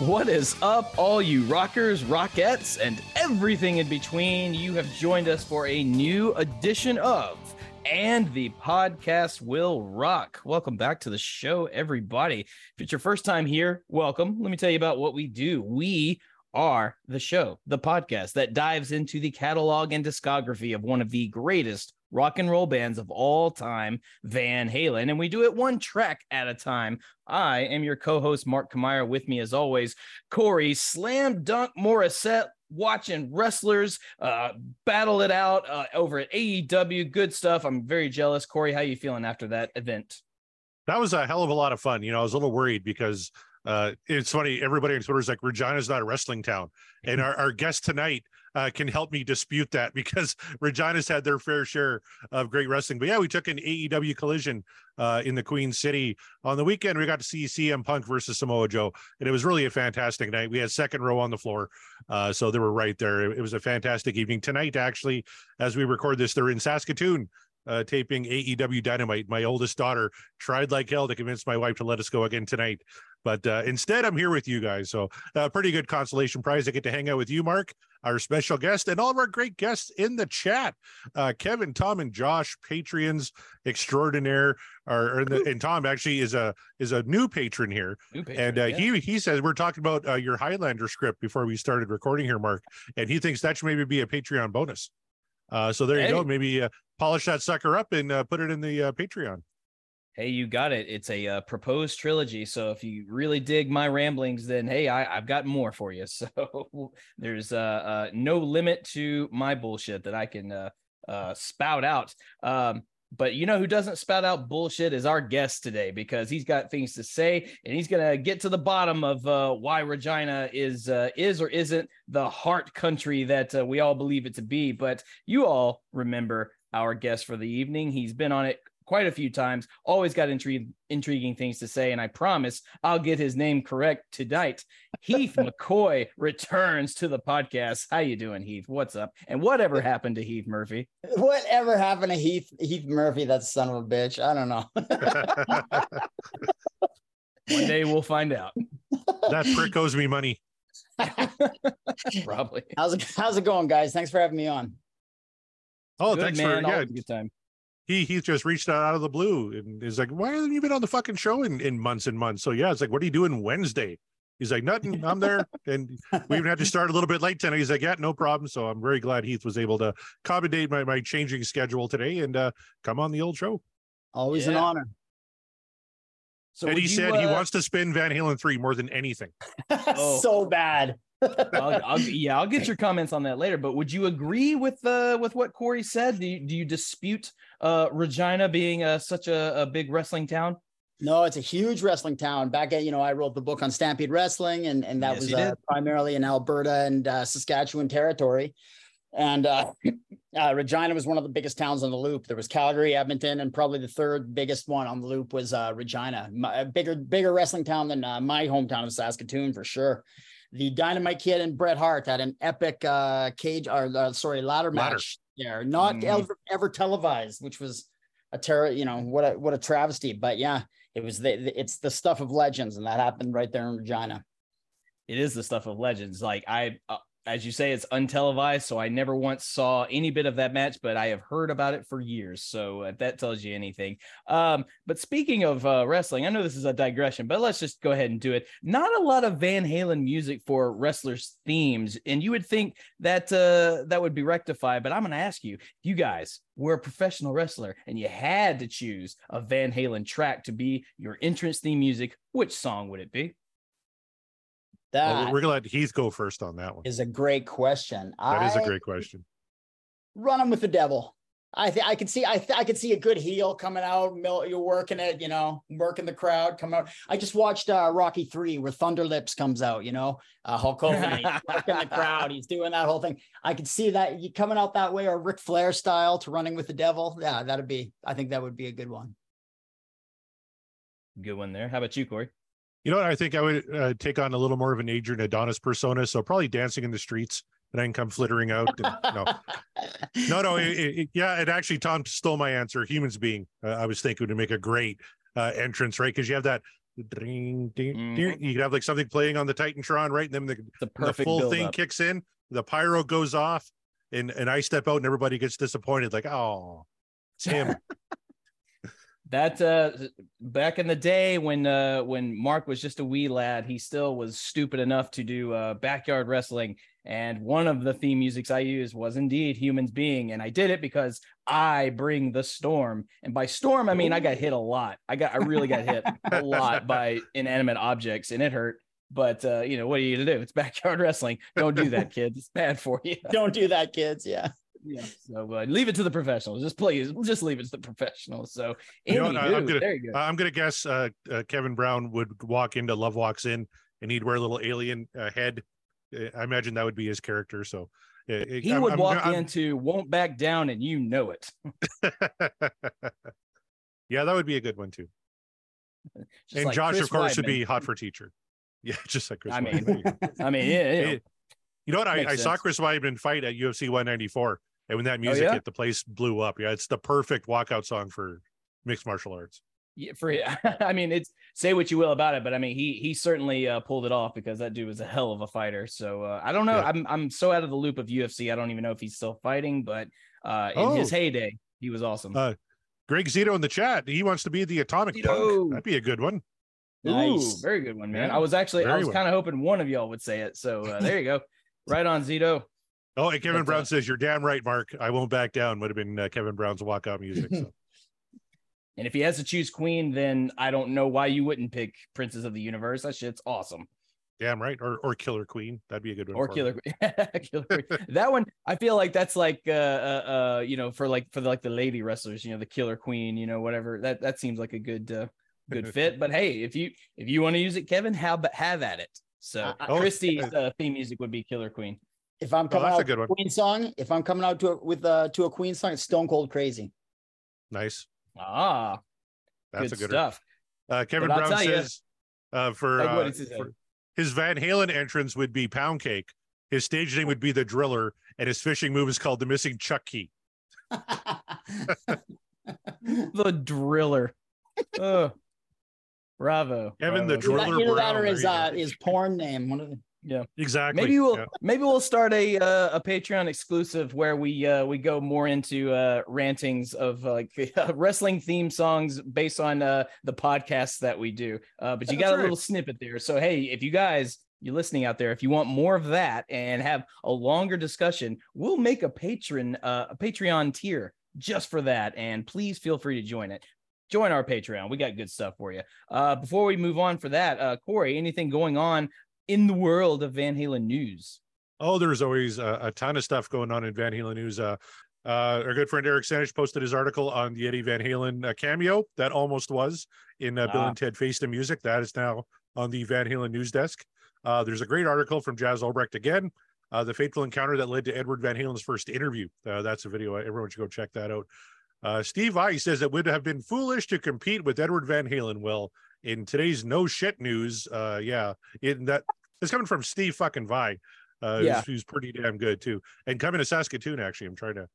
What is up, all you rockers, rockettes, and everything in between? You have joined us for a new edition of And the Podcast Will Rock. Welcome back to the show, everybody. If it's your first time here, welcome. Let me tell you about what we do. We are the show, the podcast that dives into the catalog and discography of one of the greatest rock and roll bands of all time, Van Halen. And we do it one track at a time. I am your co host, Mark Kamire. With me, as always, Corey Slam Dunk Morissette. Watching wrestlers uh, battle it out uh, over at AEW, good stuff. I'm very jealous. Corey, how you feeling after that event? That was a hell of a lot of fun. You know, I was a little worried because uh, it's funny. Everybody on Twitter is like, Regina's not a wrestling town. And our, our guest tonight uh, can help me dispute that because Regina's had their fair share of great wrestling. But yeah, we took an AEW collision uh, in the Queen City on the weekend. We got to see CM Punk versus Samoa Joe, and it was really a fantastic night. We had second row on the floor, uh, so they were right there. It was a fantastic evening tonight. Actually, as we record this, they're in Saskatoon uh, taping AEW Dynamite. My oldest daughter tried like hell to convince my wife to let us go again tonight. But uh, instead, I'm here with you guys. So, a uh, pretty good consolation prize. I get to hang out with you, Mark, our special guest, and all of our great guests in the chat. Uh, Kevin, Tom, and Josh, Patreons extraordinaire. Are, the, and Tom actually is a is a new patron here, new patron, and uh, yeah. he he says we're talking about uh, your Highlander script before we started recording here, Mark, and he thinks that should maybe be a Patreon bonus. Uh, so there hey. you go. Maybe uh, polish that sucker up and uh, put it in the uh, Patreon. Hey, you got it. It's a uh, proposed trilogy. So if you really dig my ramblings, then hey, I, have got more for you. So there's uh, uh, no limit to my bullshit that I can uh, uh, spout out. Um, but you know who doesn't spout out bullshit is our guest today because he's got things to say and he's gonna get to the bottom of uh, why Regina is uh, is or isn't the heart country that uh, we all believe it to be. But you all remember our guest for the evening. He's been on it quite a few times. Always got intri- intriguing things to say, and I promise I'll get his name correct tonight. Heath McCoy returns to the podcast. How you doing, Heath? What's up? And whatever happened to Heath Murphy? Whatever happened to Heath Heath Murphy? That son of a bitch. I don't know. One day we'll find out. That prick owes me money. Probably. How's it How's it going, guys? Thanks for having me on. Oh, good, thanks man. for yeah. good time he he just reached out out of the blue and is like, why haven't you been on the fucking show in, in months and months? So yeah, it's like, what are you doing Wednesday? He's like, nothing, I'm there. And we even had to start a little bit late tonight. He's like, yeah, no problem. So I'm very glad Heath was able to accommodate my, my changing schedule today and uh, come on the old show. Always yeah. an honor. So and he you, said uh... he wants to spin Van Halen 3 more than anything. oh. so bad. I'll, I'll, yeah, I'll get your comments on that later. But would you agree with uh, with what Corey said? Do you, do you dispute uh, Regina being uh, such a, a big wrestling town? No, it's a huge wrestling town. Back at you know, I wrote the book on Stampede Wrestling, and and that yes, was uh, primarily in Alberta and uh, Saskatchewan territory. And uh, uh, Regina was one of the biggest towns on the loop. There was Calgary, Edmonton, and probably the third biggest one on the loop was uh, Regina. My, bigger, bigger wrestling town than uh, my hometown of Saskatoon for sure the Dynamite Kid and Bret Hart had an epic uh, cage or uh, sorry ladder, ladder, match there, not mm. ever, ever televised, which was a terror. You know what a what a travesty. But yeah, it was the, it's the stuff of legends, and that happened right there in Regina. It is the stuff of legends. Like I, uh, as you say, it's untelevised, so I never once saw any bit of that match, but I have heard about it for years. So if that tells you anything. Um, but speaking of uh, wrestling, I know this is a digression, but let's just go ahead and do it. Not a lot of Van Halen music for wrestlers' themes, and you would think that uh, that would be rectified. But I'm going to ask you, you guys were a professional wrestler and you had to choose a Van Halen track to be your entrance theme music, which song would it be? That Well, we're gonna let Heath go first on that one. is a great question. That is a great question. running with the devil. I think I could see I th- I could see a good heel coming out. Mil- you're working it, you know, working the crowd. Come out. I just watched uh, Rocky Three where Thunder Lips comes out. You know, uh, Hulk Hogan he's working the crowd. He's doing that whole thing. I could see that you coming out that way, or Ric Flair style to running with the devil. Yeah, that'd be. I think that would be a good one. Good one there. How about you, Corey? You know what? I think I would uh, take on a little more of an Adrian Adonis persona. So probably dancing in the streets, and I can come flittering out. And, no, no, no. It, it, yeah, it actually Tom stole my answer. Humans being, uh, I was thinking would make a great uh, entrance, right? Because you have that. Ding, ding, ding. You could have like something playing on the Titantron, right? And then the, The the perfect full thing up. kicks in, the pyro goes off, and and I step out, and everybody gets disappointed, like, oh, it's him. That uh back in the day when uh when Mark was just a wee lad, he still was stupid enough to do uh backyard wrestling. And one of the theme musics I used was indeed Humans Being. And I did it because I bring the storm. And by storm, I mean I got hit a lot. I got I really got hit a lot by inanimate objects and it hurt. But uh, you know, what are you gonna do? It's backyard wrestling. Don't do that, kids. It's bad for you. Don't do that, kids. Yeah. Yeah. So uh, leave it to the professionals. Just please, just leave it to the professionals. So, You know I- I'm gonna- go. I'm gonna guess uh, uh, Kevin Brown would walk into Love Walks In, and he'd wear a little alien uh, head. Uh, I imagine that would be his character. So uh, he I'm- would I'm- walk I'm- into won't back down and you know it yeah, that would be a good one too. Just and like Josh, Chris of course, would be hot for teacher. Yeah, just like Chris. I mean, i mean yeah, you know, Hey, you know what? I, I saw. Chris Weidman fight at UFC 194, and when that music Oh, yeah? hit, the place blew up. Yeah, it's the perfect walkout song for mixed martial arts. yeah, for i mean it's say what you will about it but i mean he he certainly uh, pulled it off because that dude was a hell of a fighter so uh, i don't know Yeah. i'm i'm so out of the loop of ufc i don't even know if he's still fighting but uh in his Oh. heyday he was awesome Uh, Greg Zito in the chat. He wants to be the atomic Zito. punk. That'd be a good one. Nice. Ooh, very good one man i was actually i was kind of hoping one of y'all would say it so uh, there you go right on zito Oh, and Kevin But, Brown uh, says, "You're damn right, Mark. I won't back down." Would have been uh, Kevin Brown's walkout music. So. And if he has to choose queen, then I don't know why you wouldn't pick Princess of the Universe. That shit's awesome. damn right, or or Killer Queen. That'd be a good one. Or Killer Killer Queen. That one, I feel like that's like uh, uh uh you know, for like for like the lady wrestlers, you know, the Killer Queen, you know, whatever. That that seems like a good uh good fit. But hey, if you if you want to use it, Kevin, have have at it. So Uh, oh, Christie's uh, theme music would be Killer Queen. If I'm coming Oh, out a good one. Queen song, if I'm coming out to a, with uh to a Queen song, it's Stone Cold Crazy. Nice. Ah, That's good a good stuff. Uh, Kevin Brown tell ya, says uh, for, like, what uh, his for his Van Halen entrance would be Pound Cake. His stage name would be the Driller, and his fishing move is called the Missing Chuck Key. The driller. Bravo. Kevin the bravo. Driller Either that Brown, or his uh his porn name. One of the yeah, Exactly. Maybe we'll Yeah. maybe we'll start a uh, a Patreon exclusive where we uh, we go more into uh, rantings of uh, like wrestling theme songs based on uh, the podcasts that we do. Uh, but you That's got a little snippet there. So hey, if you guys you're listening out there, if you want more of that and have a longer discussion, we'll make a patron uh, a Patreon tier just for that. And please feel free to join it. Join our Patreon. We got good stuff for you. Uh, before we move on for that, uh, Corey, anything going on in the world of Van Halen news? Oh, there's always a, a ton of stuff going on in Van Halen news. Uh, uh, our good friend Eric Senich posted his article on the Eddie Van Halen uh, cameo that almost was in uh, Bill Ah. and Ted Face the Music. That is now on the Van Halen news desk. Uh, there's a great article from Jas Obrecht again. Uh, the fateful encounter that led to Edward Van Halen's first interview. Uh, that's a video. Everyone should go check that out. Uh, Steve Vai says it would have been foolish to compete with Edward Van Halen. Well, in today's no shit news, uh, yeah, in that it's coming from Steve fucking Vai, uh, Yeah. who's, who's pretty damn good too. And coming to Saskatoon, actually, I'm trying to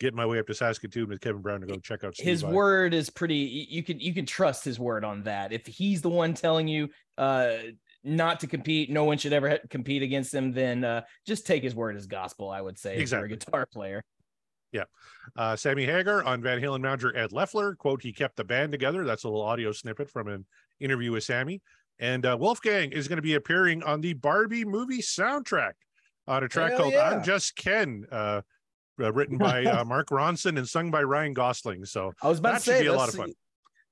get my way up to Saskatoon with Kevin Brown to go check out Steve his Vai. word is pretty you can you can trust his word on that if he's the one telling you uh not to compete no one should ever compete against him then uh just take his word as gospel i would say Exactly. a guitar player Uh, Sammy Hagar on Van Halen manager Ed Leffler, quote, he kept the band together. That's a little audio snippet from an interview with Sammy. And uh, Wolfgang is going to be appearing on the Barbie movie soundtrack on a track Hell called yeah. I'm Just Ken, uh, uh, written by uh, Mark Ronson and sung by Ryan Gosling. So i was about That to should say be a lot of fun.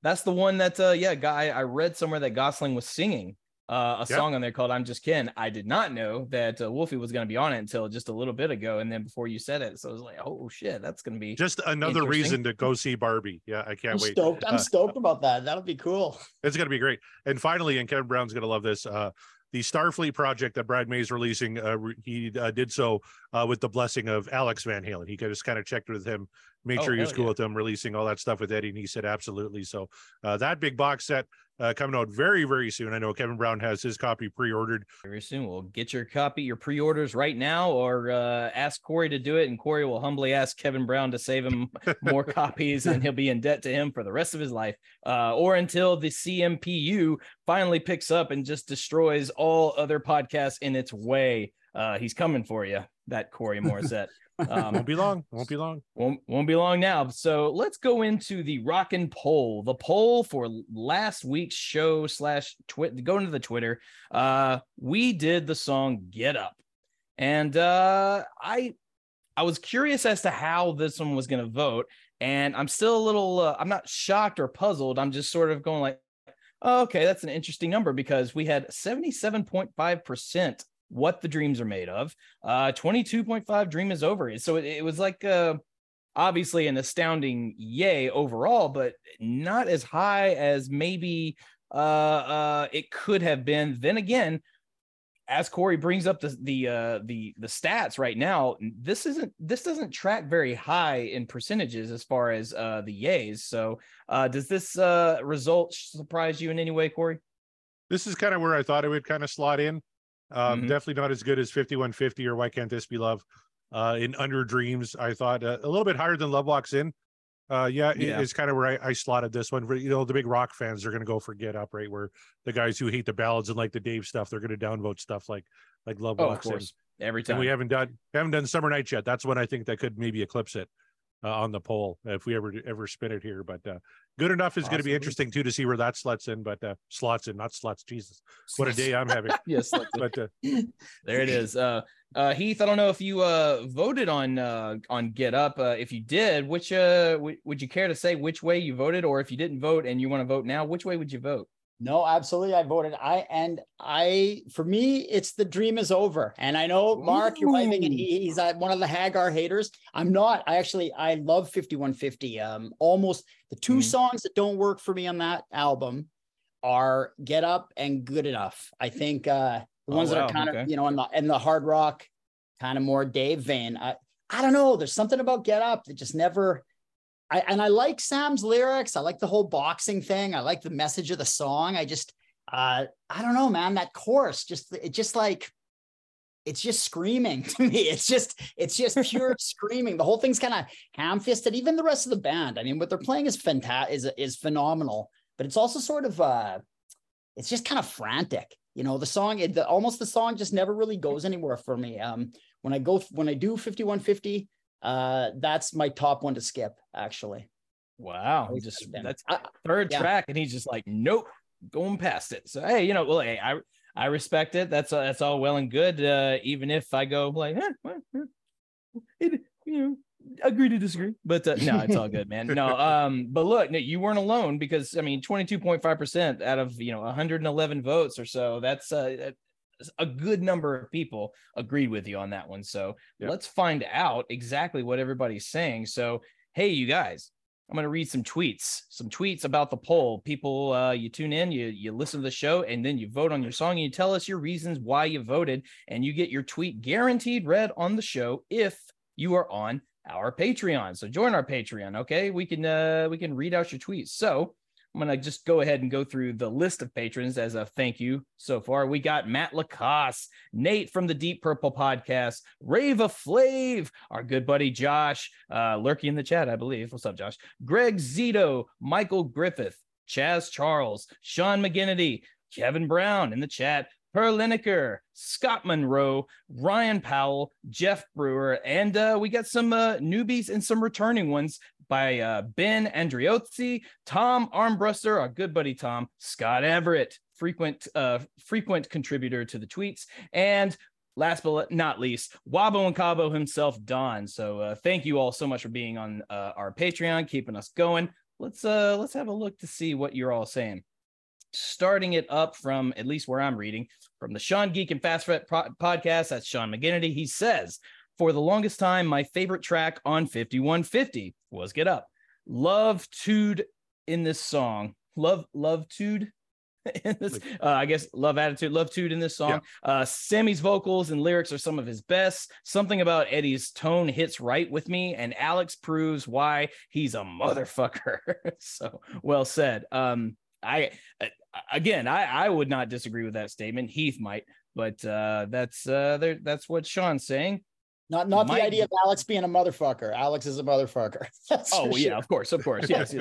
that's the one that uh yeah guy i read somewhere that gosling was singing uh, a Yeah. song on there called "I'm Just Ken." I did not know that uh, Wolfie was going to be on it until just a little bit ago, and then before you said it, so I was like, "Oh shit, that's going to be." Just another reason to go see Barbie. Yeah, I can't I'm wait. stoked. I'm Uh, stoked about that. That'll be cool. It's going to be great. And finally, and Kevin Brown's going to love this. Uh, the Starfleet project that Brian May is releasing, uh, re- he uh, did so uh, with the blessing of Alex Van Halen. He just kind of checked with him, made Oh, sure he was cool yeah. with them releasing all that stuff with Eddie, and he said absolutely. So uh, that big box set uh, coming out very, very soon. I know Kevin Brown has his copy pre-ordered. Very soon, we'll get your copy, your pre-orders right now, or uh, ask Corey to do it, and Corey will humbly ask Kevin Brown to save him more copies, and he'll be in debt to him for the rest of his life, uh, or until the CMPU finally picks up and just destroys all other podcasts in its way. Uh, he's coming for you, that Corey Morissette. Um, Won't be long. Won't be long. won't won't be long now. So let's go into the rockin' poll. The poll for last week's show slash twit. Go into the Twitter. Uh, we did the song "Get Up," and uh, I I was curious as to how this one was going to vote, and I'm still a little. Uh, I'm not shocked or puzzled. I'm just sort of going like, oh, okay, that's an interesting number because we had 77.5 percent what the dreams are made of. Uh 22.5 dream is over. So it, it was like uh obviously an astounding yay overall but not as high as maybe uh uh it could have been. Then again as Corey brings up the the uh the the stats right now this isn't this doesn't track very high in percentages as far as uh the yays. So uh does this uh result surprise you in any way Corey? This is kind of where I thought it would kind of slot in. Um, Mhm. Definitely not as good as 5150 or Why Can't This Be Love. Uh, in Under Dreams, I thought uh, a little bit higher than Love Walks In. Uh, yeah, it- Yeah. it's kind of where I, I slotted this one. You know, the big rock fans are going to go for Get Up, right? Where the guys who hate the ballads and like the Dave stuff, they're going to downvote stuff like like Love oh of Walks In. every time And we haven't done haven't done Summer Nights yet. That's when I think that could maybe eclipse it uh, on the poll if we ever ever spin it here. But uh, good enough is going to be interesting too to see where that slots in. But uh, slots in, not slots. Jesus, what a day I'm having. yes. But uh, there it is uh uh heath i don't know if you uh voted on uh on get up uh if you did which uh w- would you care to say which way you voted or if you didn't vote and you want to vote now which way would you vote No, absolutely. I voted. I and I for me, it's the dream is over. And I know Mark, you're waving, and he, he's uh, one of the Hagar haters. I'm not. I actually I love 5150. Um, almost the 2 Mhm. songs that don't work for me on that album are Get Up and Good Enough. I think uh the Oh, ones that are kind okay. of you know in the in the hard rock, kind of more Dave vein. I I don't know. There's something about Get Up that just never. I, and I like Sam's lyrics. I like the whole boxing thing. I like the message of the song. I just, uh, I don't know, man. That chorus just, it just like, it's just screaming to me. It's just, it's just pure screaming. The whole thing's kind of ham-fisted. Even the rest of the band. I mean, what they're playing is fantastic, is is phenomenal. But it's also sort of, uh, it's just kind of frantic. You know, the song, it, the, almost the song just never really goes anywhere for me. Um, when I go, when I do 5150, uh, that's my top one to skip, actually. wow. Always just that's I- third yeah. track and he's just like nope going past it. So hey you know well hey i i respect it. That's uh, that's all well and good uh even if i go like eh, well, eh, it, you know agree to disagree. But uh, no it's all good man. No um but look no, you weren't alone because i mean 22.5% out of you know 111 votes or so that's uh a good number of people agreed with you on that one. So let's find out exactly what everybody's saying. So hey you guys i'm going to read some tweets some tweets about the poll. People uh you tune in you you listen to the show and then you vote on your song and you tell us your reasons why you voted and you get your tweet guaranteed read on the show if you are on our patreon. So join our patreon okay? We can uh we can read out your tweets. So I'm gonna just go ahead and go through the list of patrons as a thank you so far. We got Matt Lacoste, Nate from the Deep Purple Podcast, Rava Flav, our good buddy Josh, uh, lurking in the chat, I believe. What's up, Josh? Greg Zito, Michael Griffith, Chaz Charles, Sean McGinnity, Kevin Brown in the chat, Per Lineker, Scott Monroe, Ryan Powell, Jeff Brewer, and uh, we got some uh, newbies and some returning ones by uh, Ben Andriozzi, Tom Armbruster, our good buddy Tom, Scott Everett, frequent uh, frequent contributor to the tweets, and last but not least, Wabo and Cabo himself, Don. So uh, thank you all so much for being on uh, our Patreon, keeping us going. Let's let's have a look to see what you're all saying. Starting it up from at least where I'm reading from the Sean Geek and Fast Fret pro- podcast. That's Sean McGinnity. He says, For the longest time, my favorite track on 5150 was Get Up. Love Tude in this song. Love, love Tude in this, uh, I guess love attitude, love tude in this song. Yeah. Uh, Sammy's vocals and lyrics are some of his best. Something about Eddie's tone hits right with me, and Alex proves why he's a motherfucker. so well said. Um, I uh, again, I I would not disagree with that statement. Heath might, but uh, that's uh, there. That's what Sean's saying. Not not the idea of Alex being a motherfucker. Alex is a motherfucker. oh yeah, of course, of course. Yes,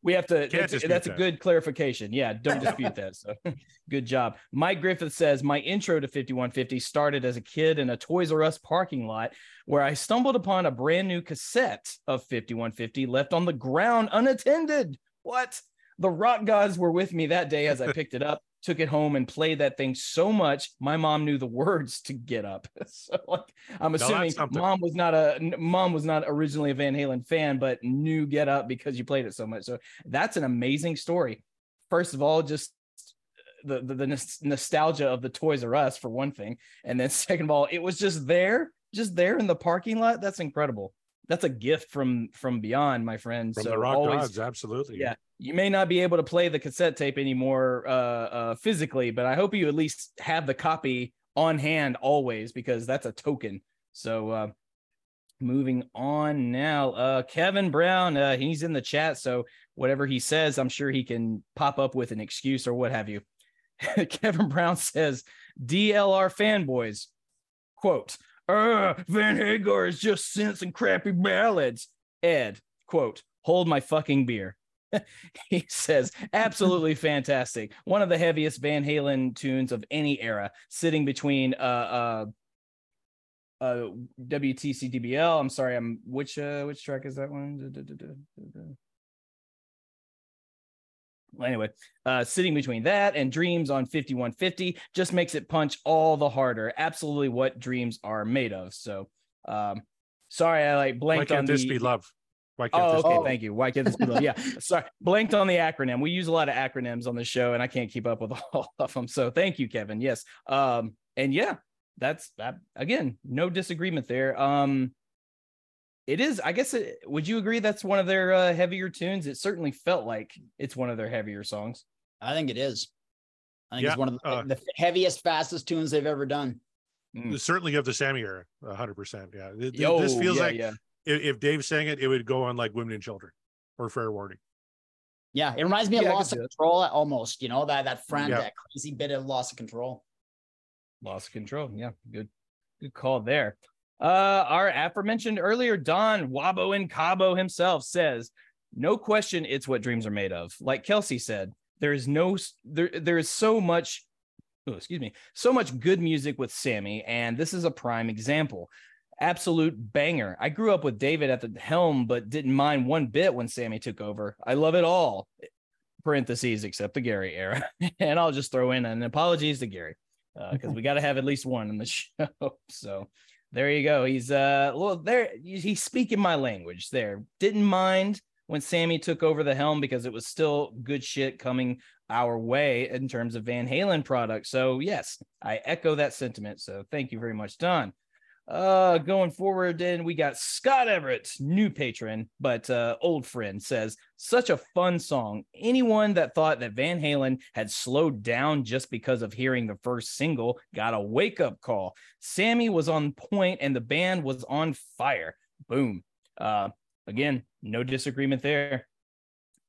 we have to. That's, that's a good clarification. Yeah, don't dispute that. So, good job. Mike Griffith says my intro to 5150 started as a kid in a Toys R Us parking lot where I stumbled upon a brand new cassette of 5150 left on the ground unattended. What? The rock gods were with me that day as I picked it up took it home and played that thing so much my mom knew the words to get up. So like i'm assuming no, mom was not a mom was not originally a van halen fan but knew get up because you played it so much. So that's an amazing story. First of all just the, the, the nostalgia of the toys r us for one thing. And then second of all it was just there just there in the parking lot. That's incredible that's a gift from from beyond, my friend. From so the rock always, gods, absolutely. Yeah, you may not be able to play the cassette tape anymore uh, uh, physically, but I hope you at least have the copy on hand always because that's a token. So uh, moving on now, uh, Kevin Brown, uh, he's in the chat, so whatever he says, I'm sure he can pop up with an excuse or what have you. Kevin Brown says, DLR fanboys, quote, uh, Van Hagar is just synths and crappy ballads. Ed, quote, hold my fucking beer. he says, absolutely fantastic. One of the heaviest Van Halen tunes of any era, sitting between uh uh uh WTC DBL. I'm sorry, I'm which uh which track is that one? Anyway, uh, sitting between that and Dreams on 5150 just makes it punch all the harder. Absolutely what dreams are made of. So, um, sorry, I like blanked Why can't on this the... be love? Why can't oh, okay. Be... Thank you. Why can't this be love? Yeah. Sorry. Blanked on the acronym. We use a lot of acronyms on the show and I can't keep up with all of them. So thank you, Kevin. Yes. Um, and yeah, that's that again, no disagreement there. Um, it is i guess it, would you agree that's one of their uh, heavier tunes? It certainly felt like it's one of their heavier songs. I think it is. I think yeah, it's one of the, uh, the, heaviest fastest tunes they've ever done. Mm. certainly of the sammy era 100% yeah. Yo, this feels yeah, like yeah. If, if dave sang it it would go on like women and children or fair warning. Yeah it reminds me of loss of control almost you know that that friend that crazy bit of loss of control. Loss of control yeah good good call there uh, our aforementioned earlier, Don Wabo and Cabo himself says, no question, it's what dreams are made of. Like Kelsey said, there is no there there is so much oh, excuse me, so much good music with Sammy, and this is a prime example. Absolute banger. I grew up with David at the helm, but didn't mind one bit when Sammy took over. I love it all. Parentheses, except the Gary era. and I'll just throw in an apologies to Gary because uh, we got to have at least one in the show. So there you go. He's uh well there he's speaking my language there. Didn't mind when Sammy took over the helm because it was still good shit coming our way in terms of Van Halen products. So yes, I echo that sentiment. So thank you very much, Don. Uh, going forward, then we got Scott Everett, new patron, but uh, old friend, says such a fun song. Anyone that thought that Van Halen had slowed down just because of hearing the first single got a wake up call. Sammy was on point and the band was on fire. Boom. Uh, again, no disagreement there.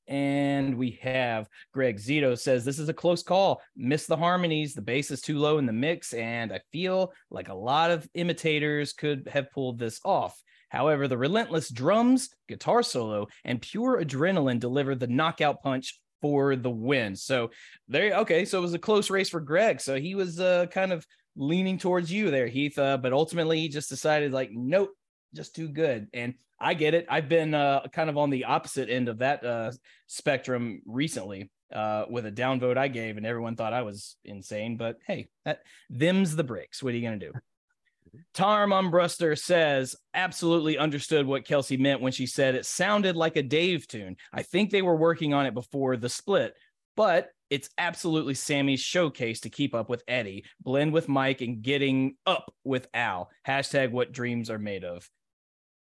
And we have Greg Zito says this is a close call. Miss the harmonies. The bass is too low in the mix, and I feel like a lot of imitators could have pulled this off. However, the relentless drums, guitar solo, and pure adrenaline deliver the knockout punch for the win. So there, okay. So it was a close race for Greg. So he was uh, kind of leaning towards you there, Heath. Uh, but ultimately, he just decided like, nope, just too good. And I get it. I've been uh, kind of on the opposite end of that uh, spectrum recently uh, with a downvote I gave, and everyone thought I was insane. But hey, that them's the breaks. What are you gonna do? Tom Armbruster says, absolutely understood what Kelsey meant when she said it sounded like a Dave tune. I think they were working on it before the split, but it's absolutely Sammy's showcase to keep up with Eddie, blend with Mike, and getting up with Al. Hashtag what dreams are made of.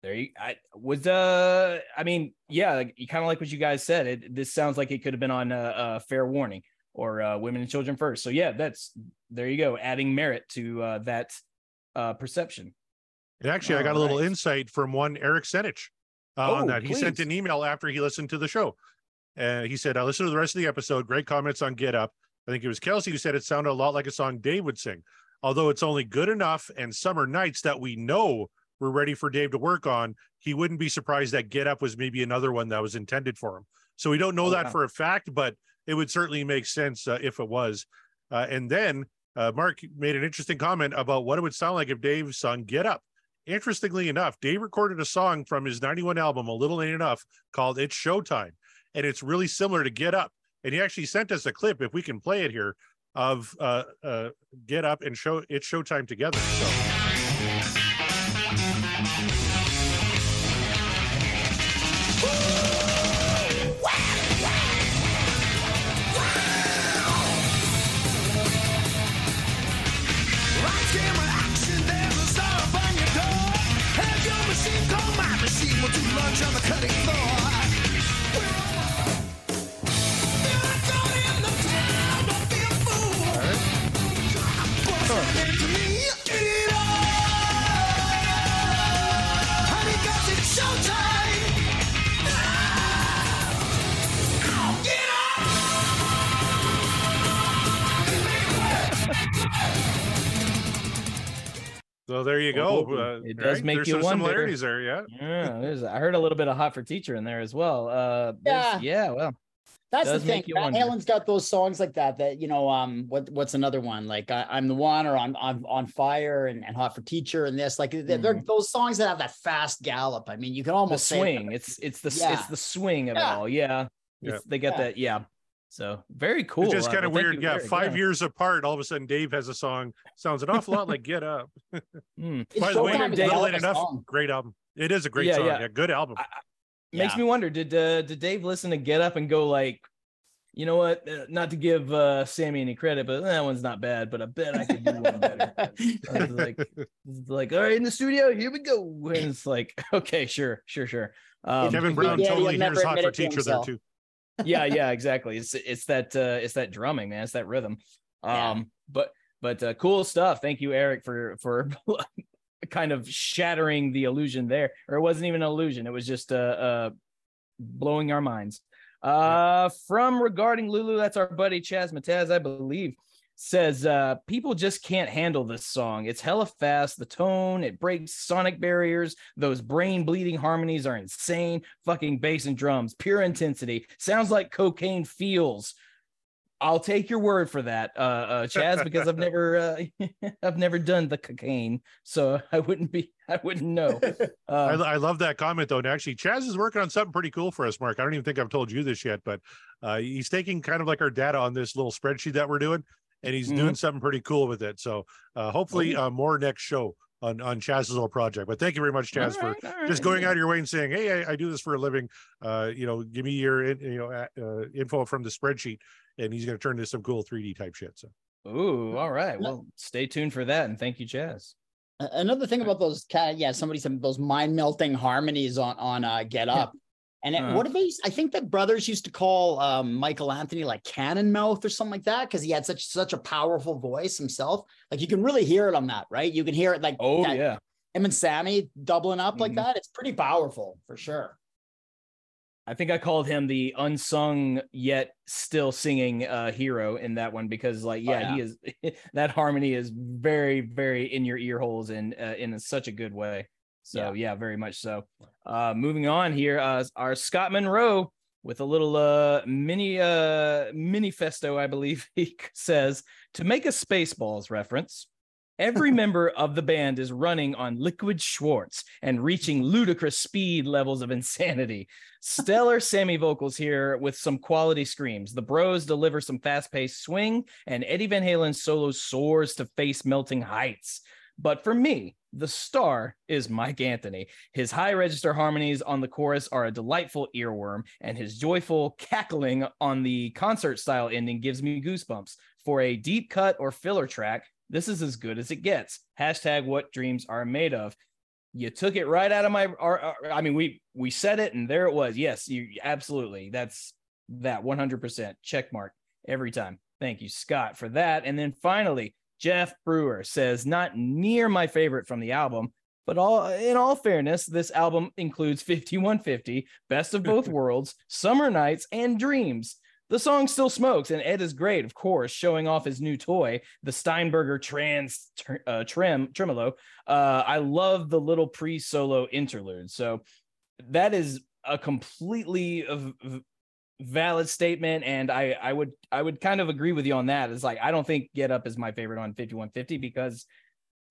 There you I was uh I mean, yeah, like, you kind of like what you guys said. It this sounds like it could have been on uh, uh fair warning or uh, women and children first. So yeah, that's there you go, adding merit to uh that uh perception. And actually, I got a little insight from one Eric Senich uh, Oh, on that. He please. sent an email after he listened to the show. Uh, he said, I listened to the rest of the episode. Great comments on Get Up. I think it was Kelsey who said it sounded a lot like a song Dave would sing, although it's only good enough and summer nights that we know we're ready for Dave to work on. He wouldn't be surprised that Get Up was maybe another one that was intended for him. So we don't know Oh, that for a fact, but it would certainly make sense uh, if it was. Uh, and then uh, Mark made an interesting comment about what it would sound like if Dave sung Get Up. Interestingly enough, Dave recorded a song from his 91 album, A Little Ain't Enough, called It's Showtime. And it's really similar to Get Up. And he actually sent us a clip, if we can play it here, of uh, uh, Get Up and Show It's Showtime together. So machine call my machine. We'll do lunch on the cutting floor. So there you go. Oh, Uh, it does right? make There's you some wonder. similarities there. Yeah. Yeah, there's I heard a little bit of hot for teacher in there as well. Uh there's- yeah, well, That's the thing. make you Van wonder. Halen's got those songs like that. That you know, um, what what's another one like I, I'm the one or I'm I'm on fire and, and hot for teacher and this like they're, they're those songs that have that fast gallop. I mean, you can the almost say swing. It's it's the Yeah. it's the swing of Yeah. it all. Yeah. Yeah. It's- They got Yeah. that, yeah. So very cool. It's just uh, kind of well, thank weird. Yeah. Eric, Five yeah. years apart, all of a sudden Dave has a song. Sounds an awful lot like Get Up. Mm. By the way, Showtime is Dave Little Ain't Enough. song. Great album. It is a great Yeah, song. yeah. Yeah. Good album. I- Makes Yeah. me wonder did uh, did Dave listen to Get Up and go like, you know what? Uh, not to give uh, Sammy any credit, but that one's not bad. But I bet I could do one better. I was like, like, all right, in the studio, here we go. And it's like, okay, sure, sure, sure. Um, Kevin Brown Daddy totally will never hears hot for it to teacher there too. Yeah, yeah, exactly. It's it's that uh, it's that drumming, man. It's that rhythm. Um, Yeah. but but uh, cool stuff. Thank you, Eric, for for kind of shattering the illusion there. Or it wasn't even an illusion. It was just uh, uh blowing our minds. Uh, from regarding Lulu, that's our buddy Chaz Mataz, I believe. Says uh people just can't handle this song. It's hella fast, the tone, it breaks sonic barriers. Those brain bleeding harmonies are insane. Fucking bass and drums, pure intensity. Sounds like cocaine feels. I'll take your word for that, uh, uh Chaz, because I've never uh, I've never done the cocaine, so I wouldn't be I wouldn't know. I, Uh, I love that comment though. And actually, Chaz is working on something pretty cool for us, Mark. I don't even think I've told you this yet, but uh, he's taking kind of like our data on this little spreadsheet that we're doing, and he's Mhm. doing something pretty cool with it. So uh, hopefully, uh, more next show on on Chaz's little project. But thank you very much, Chaz, for all right, all just going out of your way and saying, "Hey, I, I do this for a living. Uh, you know, give me your in- you know uh, uh, info from the spreadsheet." And he's going to turn into some cool 3D type shit. So Ooh, all right. Well, stay tuned for that, and thank you, Chaz. Another thing about those yeah, somebody said those mind melting harmonies on on uh, Get Up. And it, Uh-huh. what do they? I think the brothers used to call um, Michael Anthony like cannon mouth or something like that because he had such such a powerful voice himself. Like you can really hear it on that, right? You can hear it like Oh that- yeah, him and Sammy doubling up like Mhm. that. It's pretty powerful for sure. I think I called him the unsung yet still singing uh hero in that one because like Oh, yeah, he is that harmony is very very in your ear holes and uh, in such a good way. So yeah. very much so. Uh moving on here uh our Scott Monroe with a little uh mini uh mini festo I believe he says to make a Spaceballs reference Every member of the band is running on liquid Schwartz and reaching ludicrous speed levels of insanity. Stellar Sammy vocals here with some quality screams. The bros deliver some fast paced swing, and Eddie Van Halen's solo soars to face melting heights. But for me, the star is Mike Anthony. His high register harmonies on the chorus are a delightful earworm, and his joyful cackling on the concert style ending gives me goosebumps. For a deep cut or filler track, this is as good as it gets. Hashtag what dreams are made of. You took it right out of my. Our, our- I mean, we we said it, and there it was. Yes, you absolutely. That's that 100% check mark every time. Thank you, Scott, for that. And then finally, Jeff Brewer says, not near my favorite from the album, but all in all fairness, this album includes 5150, Best of Both Worlds, Summer Nights, and Dreams. The song still smokes, and Ed is great, of course, showing off his new toy, the Steinberger Trans uh, Trim Tremolo. Uh, I love the little pre-solo interlude. So that is a completely valid statement and i i would i would kind of agree with you on that. It's like i don't think get up is my favorite on 5150 because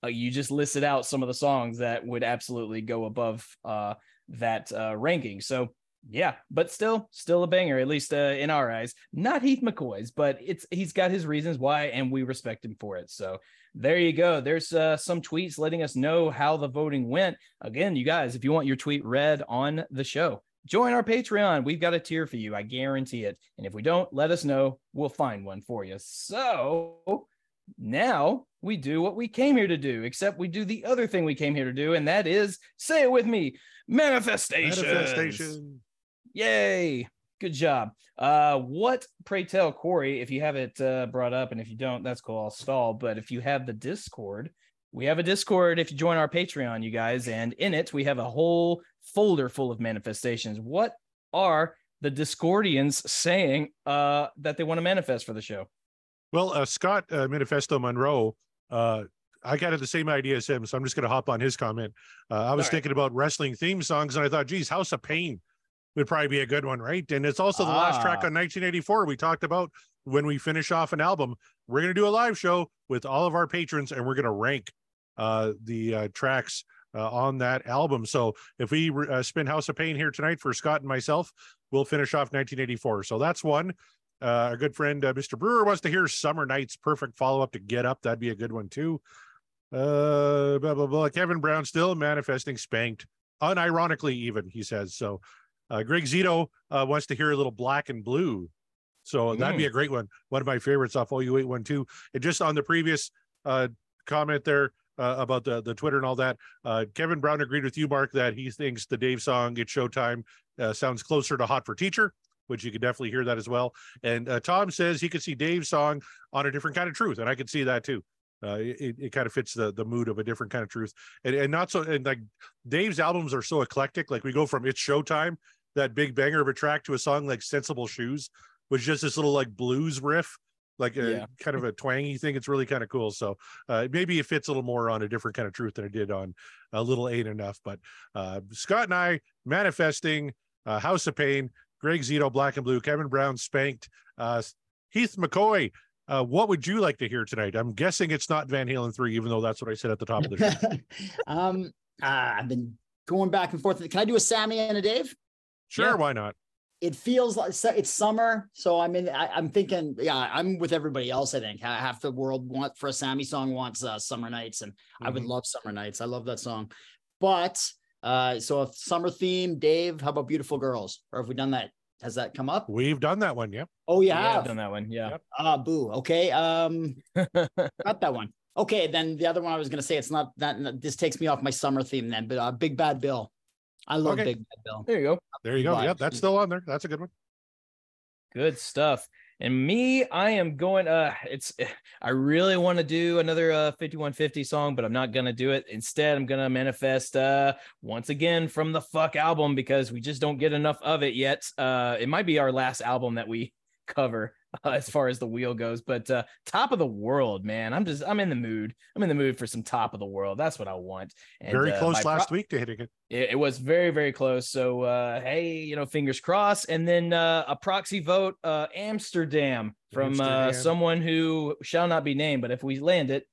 uh, you just listed out some of the songs that would absolutely go above uh that uh ranking. So yeah but still still a banger at least uh, in our eyes. Not heath mccoy's but it's he's got his reasons why and we respect him for it. So there you go. There's uh, some tweets letting us know how the voting went. Again you guys if you want your tweet read on the show join our Patreon. We've got a tier for you. I guarantee it. And if we don't, let us know. We'll find one for you. So now we do what we came here to do, except we do the other thing we came here to do, and that is say it with me manifestation. Manifestation. Yay. Good job. Uh, what pray tell, Corey, if you have it uh, brought up, and if you don't, that's cool. I'll stall. But if you have the Discord, we have a Discord if you join our Patreon, you guys, and in it we have a whole folder full of manifestations. What are the Discordians saying uh, that they want to manifest for the show? Well, uh, Scott uh, Manifesto Monroe, uh, I got the same idea as him, so I'm just going to hop on his comment. Uh, I was right. thinking about wrestling theme songs, and I thought, geez, House of Pain would probably be a good one, right? And it's also the last track Ah. on 1984 we talked about when we finish off an album. We're going to do a live show with all of our patrons, and we're going to rank uh, the uh, tracks uh, on that album. So if we uh, spin House of Pain here tonight for Scott and myself, we'll finish off 1984. So that's one. Uh, our good friend uh, Mr. Brewer wants to hear Summer Nights, perfect follow up to Get Up. That'd be a good one too. Uh, blah blah blah. Kevin Brown still manifesting spanked, unironically even he says. So, uh, Greg Zito uh, wants to hear a little Black and Blue. So that'd be a great one. One of my favorites off OU eight one two. And just on the previous uh, comment there uh, about the the Twitter and all that, uh, Kevin Brown agreed with you, Mark, that he thinks the Dave song "It's Showtime" uh, sounds closer to "Hot for Teacher." Which you could definitely hear that as well. And uh, Tom says he could see Dave's song on a different kind of truth, and I could see that too. Uh, it, it kind of fits the the mood of a different kind of truth, and, and not so. And like Dave's albums are so eclectic. Like we go from "It's Showtime," that big banger of a track, to a song like "Sensible Shoes," which is just this little like blues riff, like a Yeah. kind of a twangy thing. It's really kind of cool. So uh, maybe it fits a little more on a different kind of truth than it did on a little ain't enough. But uh, Scott and I manifesting uh, House of Pain, Greg Zito, Black and Blue, Kevin Brown, Spanked, uh, Heath McCoy. Uh, what would you like to hear tonight? I'm guessing it's not Van Halen three, even though that's what I said at the top of the show. um, uh, I've been going back and forth. Can I do a Sammy and a Dave? Sure, Yeah. why not? It feels like it's summer, so I'm in. I, I'm thinking, yeah, I'm with everybody else. I think half the world want for a Sammy song wants uh, "Summer Nights," and I would Mhm. love "Summer Nights." I love that song. But uh, so a summer theme, Dave, how about "Beautiful Girls"? Or have we done that? Has that come up? We've done that one, yeah. Oh, you Yeah, I've done that one. Yeah. Yep. Ah, boo. Okay. Um, got that one. Okay, then the other one I was gonna say it's not that. This takes me off my summer theme then. But uh, Big Bad Bill. I love Okay. Big Bad Bill. there you go. There you go. But- Yep, that's still on there. That's a good one. Good stuff. And me, I am going uh it's I really want to do another uh 5150 song, but I'm not gonna do it. Instead, I'm gonna manifest uh once again from the fuck album because we just don't get enough of it yet. Uh it might be our last album that we cover uh, as far as the wheel goes, but uh top of the world, man. I'm just I'm in the mood. I'm in the mood for some top of the world. That's what I want. And, Very uh, close my last pro- week to hitting it. it, it was very very close so uh hey you know fingers crossed and then uh a proxy vote uh amsterdam from uh Amsterdam. someone who shall not be named but if we land it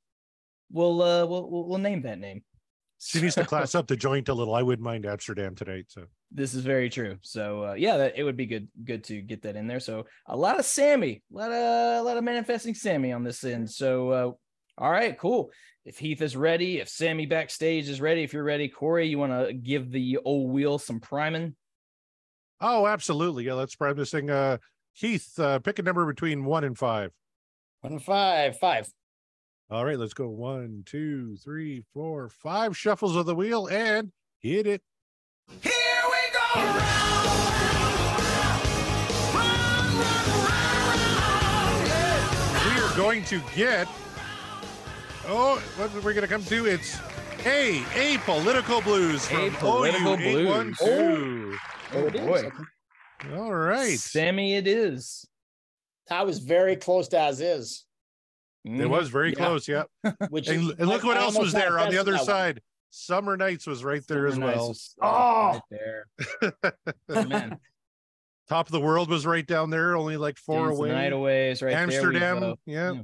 we'll uh we'll we'll, we'll name that name She needs to class up the joint a little. I wouldn't mind Amsterdam tonight. So this is very true so uh yeah that it would be good good to get that in there so a lot of sammy a lot of a lot of manifesting sammy on this end so uh all right cool if Heath is ready, if Sammy backstage is ready, if you're ready, Corey, you want to give the old wheel some priming? Oh, absolutely. Yeah, let's prime this thing. Uh, Keith, uh, pick a number between one and five. One and five, five. All right, let's go. One, two, three, four, five shuffles of the wheel and hit it. Here we go round, round, round, round, yeah. We are going to get. Oh, what are we're going to come to? It's A, Apolitical Blues from A Political OU812. Oh, oh it is. boy. All right. Sammy, it is. I was very close to as is. It Mhm. was very Yeah. close. Yeah. Which And, is, and look I- what I else was there on the other that one. side. Summer Nights was right there as well. was- Oh. right there. Oh, man. Top of the World was right down there, only like four Dance the away. Night away is right there. Amsterdam, yeah. yeah.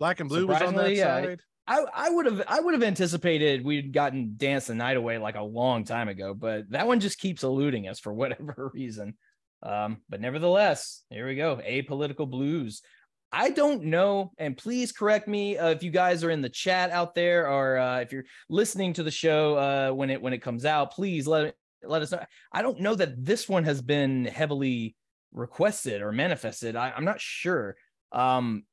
Black and Blue was on that yeah, side. I, I would have I would have anticipated we'd gotten Dance the Night Away like a long time ago, but that one just keeps eluding us for whatever reason. Um, but nevertheless, here we go. Apolitical blues. I don't know, and please correct me uh, if you guys are in the chat out there, or uh, if you're listening to the show uh, when it when it comes out. Please let let us know. I don't know that this one has been heavily requested or manifested. I, I'm not sure. Um,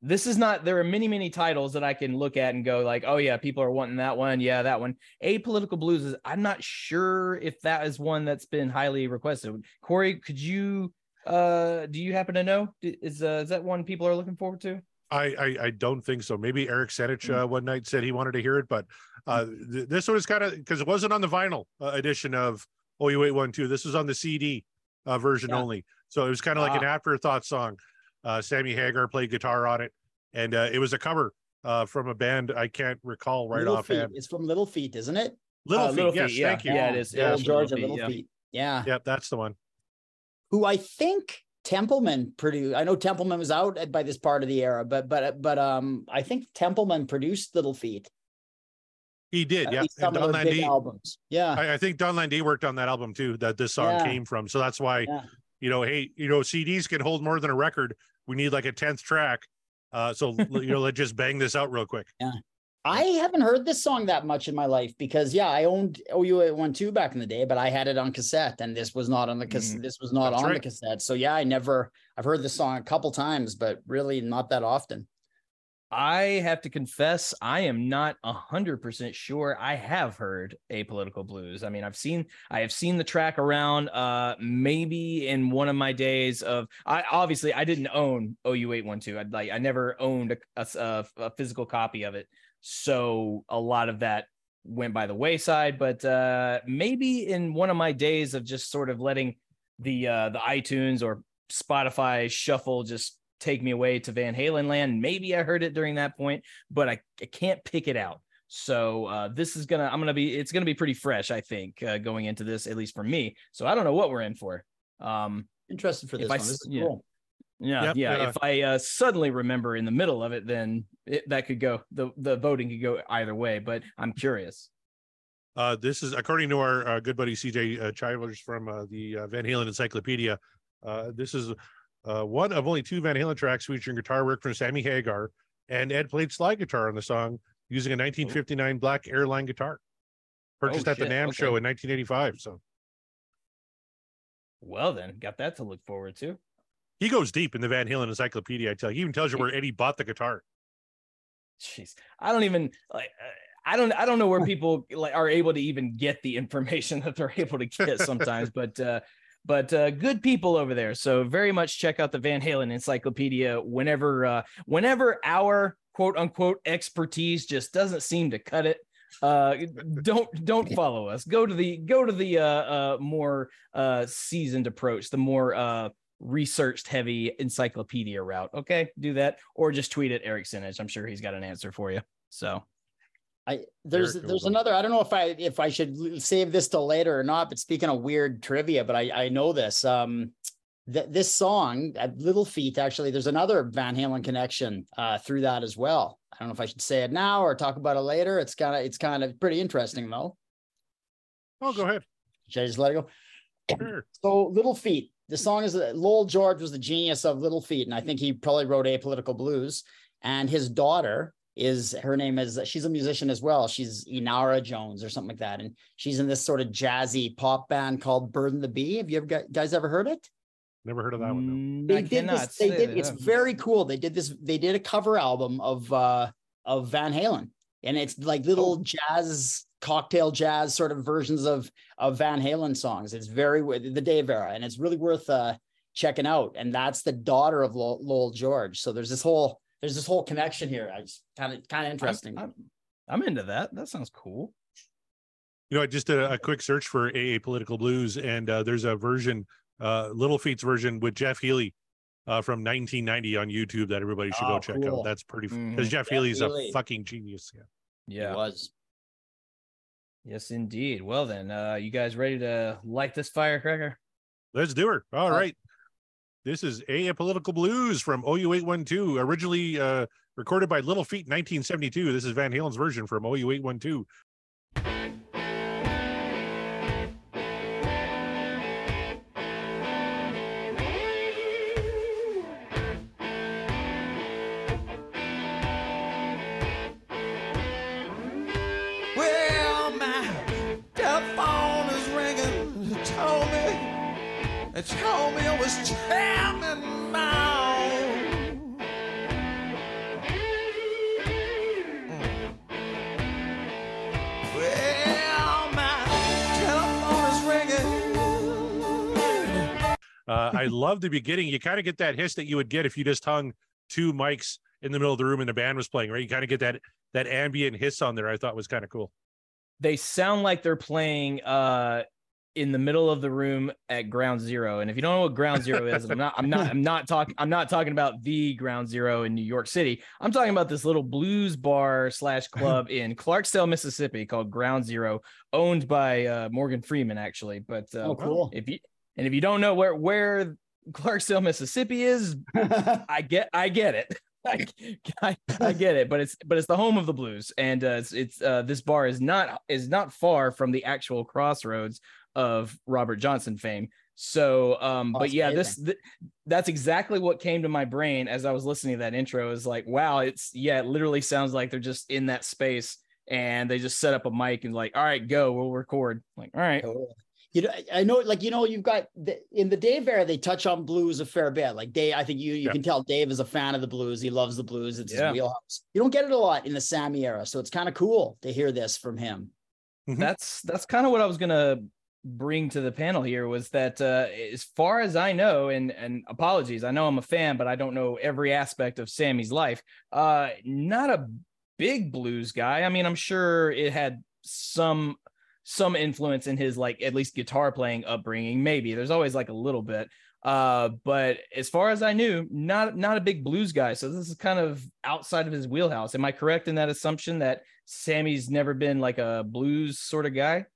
this is not there are many many titles that i can look at and go like oh yeah people are wanting that one yeah that one apolitical blues is i'm not sure if that is one that's been highly requested corey could you uh do you happen to know is uh, is that one people are looking forward to I, I I don't think so. Maybe Eric Senich Mm. uh, one night said he wanted to hear it, but uh, th- this one is kind of because it wasn't on the vinyl uh, edition of Oh You Wait One Two. This was on the CD uh, version Yeah. only, so it was kind of like an afterthought song. Uh, Sammy Hagar played guitar on it, and uh, it was a cover uh, from a band I can't recall right Little Feat. offhand. It's from Little Feat, isn't it? Little Uh, Feat, Little yes, Feat, yeah. thank you. Yeah, it is. Yeah, Old it's George Little and Little Feat, Feat. Yeah. Yep, that's the one. Who I think Templeman produced. I know Templeman was out at, by this part of the era, but but but um, I think Templeman produced Little Feat. He did, At yeah. some Don big albums. Yeah. I, I think Don Landee worked on that album too. That this song Yeah. came from, so that's why Yeah. you know, hey, you know, CDs can hold more than a record. We need like a tenth track. Uh, so you know, let's just bang this out real quick. I haven't heard this song that much in my life because yeah, I owned OU one two back in the day, but I had it on cassette and this was not on the cassette. This was not That's on the cassette. So yeah, I never I've heard this song a couple times, but really not that often. I have to confess, I am not a hundred percent sure. I have heard apolitical blues. I mean, I've seen, I have seen the track around. Uh, maybe in one of my days of, I obviously I didn't own OU eight one two. I'd like, I never owned a physical copy of it, so a lot of that went by the wayside. But uh, maybe in one of my days of just sort of letting the uh, the iTunes or Spotify shuffle just take me away to Van Halen land. Maybe I heard it during that point, but I, I can't pick it out. So uh, this is gonna I'm gonna be it's gonna be pretty fresh, I think, uh, going into this at least for me. So I don't know what we're in for. Um, Interested for this I one. s- This is yeah. cool. Yeah, Yep, yeah. If I uh, suddenly remember in the middle of it, then it, that could go the the voting could go either way. But I'm curious. Uh, this is according to our uh, good buddy CJ uh, Chivers from uh, the uh, Van Halen Encyclopedia. Uh, this is uh, one of only two Van Halen tracks featuring guitar work from Sammy Hagar, and Ed played slide guitar on the song using a 1959 black airline guitar, purchased Oh, at the NAMM okay. show in 1985. So Well, then got that to look forward to. He goes deep in the Van Halen Encyclopedia. I tell you, he even tells you where Eddie bought the guitar. Jeez, I don't even like. I don't. I don't know where people like are able to even get the information that they're able to get sometimes. but uh, but uh, good people over there. So very much check out the Van Halen Encyclopedia whenever uh, whenever our quote unquote expertise just doesn't seem to cut it. Uh, don't don't follow us. Go to the go to the uh, uh more uh seasoned approach, the more uh researched heavy encyclopedia route. Okay, do that or just tweet at Eric Senich. I'm sure he's got an answer for you. So I there's Eric there's another. I don't know if I if I should save this till later or not. But speaking of weird trivia, but I I know this. Um, th- this song at Little Feat actually. There's another Van Halen connection uh through that as well. I don't know if I should say it now or talk about it later. It's kind of it's kind of pretty interesting though. Oh, go ahead. Should I just let it go? Sure. So Little Feat, the song is that Lowell George was the genius of Little Feat, and I think he probably wrote Apolitical Blues. And his daughter is her name is she's a musician as well. She's Inara Jones or something like that, and she's in this sort of jazzy pop band called Bird and the Bee. Have you ever gu- guys ever heard it? Never heard of that one. though. Mm, They I did this. They did. that It's I've- very cool. They did this. They did a cover album of uh of Van Halen, and it's like little jazz cocktail jazz sort of versions of of Van Halen songs. It's very the Dave era, and it's really worth uh checking out. And that's the daughter of Lowell, Lowell George. So there's this whole there's this whole connection here. I just kind of kind of interesting. I'm, I'm, I'm into that. That sounds cool. You know, I just did a, a quick search for A Apolitical Blues, and uh, there's a version, uh, Little Feat's version with Jeff Healey uh, from 1990 on YouTube that everybody should Oh, go check cool. out. That's pretty because Mhm. Jeff Jeff Healey's a fucking genius. Yeah. Yeah. It was. Yes, indeed. Well then, uh, you guys ready to light this firecracker? Let's do it. All Uh, right. This is A Apolitical Blues from OU812, originally uh, recorded by Little Feat in 1972. This is Van Halen's version from OU812. Me, it told me it was jamming now. Well, my telephone is ringing. Uh, I love the beginning. You kind of get that hiss that you would get if you just hung two mics in the middle of the room and the band was playing, right? You kind of get that that ambient hiss on there. I thought was kind of cool. They sound like they're playing uh in the middle of the room at ground zero. And if you don't know what ground zero is, I'm not I'm not I'm not talking I'm not talking about the ground zero in New York City. I'm talking about this little blues bar slash club in Clarksdale, Mississippi called Ground Zero, owned by uh Morgan Freeman, actually. But uh, Oh, cool. if you and if you don't know where where Clarksdale, Mississippi is, I get I get it. I, I, I get it, but it's but it's the home of the blues, and uh, it's it's uh, this bar is not is not far from the actual crossroads of Robert Johnson fame. So, um, Oh, but yeah, this th- that's exactly what came to my brain as I was listening to that intro. Is like, wow, it's yeah, it literally sounds like they're just in that space and they just set up a mic and like, all right, go, we'll record. Like, all right, Totally. You know, I know, like you know, you've got the, in the Dave era, they touch on blues a fair bit. Like Dave, I think you you Yeah. can tell Dave is a fan of the blues. He loves the blues. It's Yeah. his wheelhouse. You don't get it a lot in the Sammy era, so it's kind of cool to hear this from him. that's that's kind of what I was gonna bring to the panel here was that uh, as far as I know, and and apologies, I know I'm a fan, but I don't know every aspect of Sammy's life. Uh, not a big blues guy. I mean, I'm sure it had some some influence in his like at least guitar playing upbringing. Maybe there's always like a little bit. Uh, but as far as I knew, not not a big blues guy. So this is kind of outside of his wheelhouse. Am I correct in that assumption that Sammy's never been like a blues sort of guy?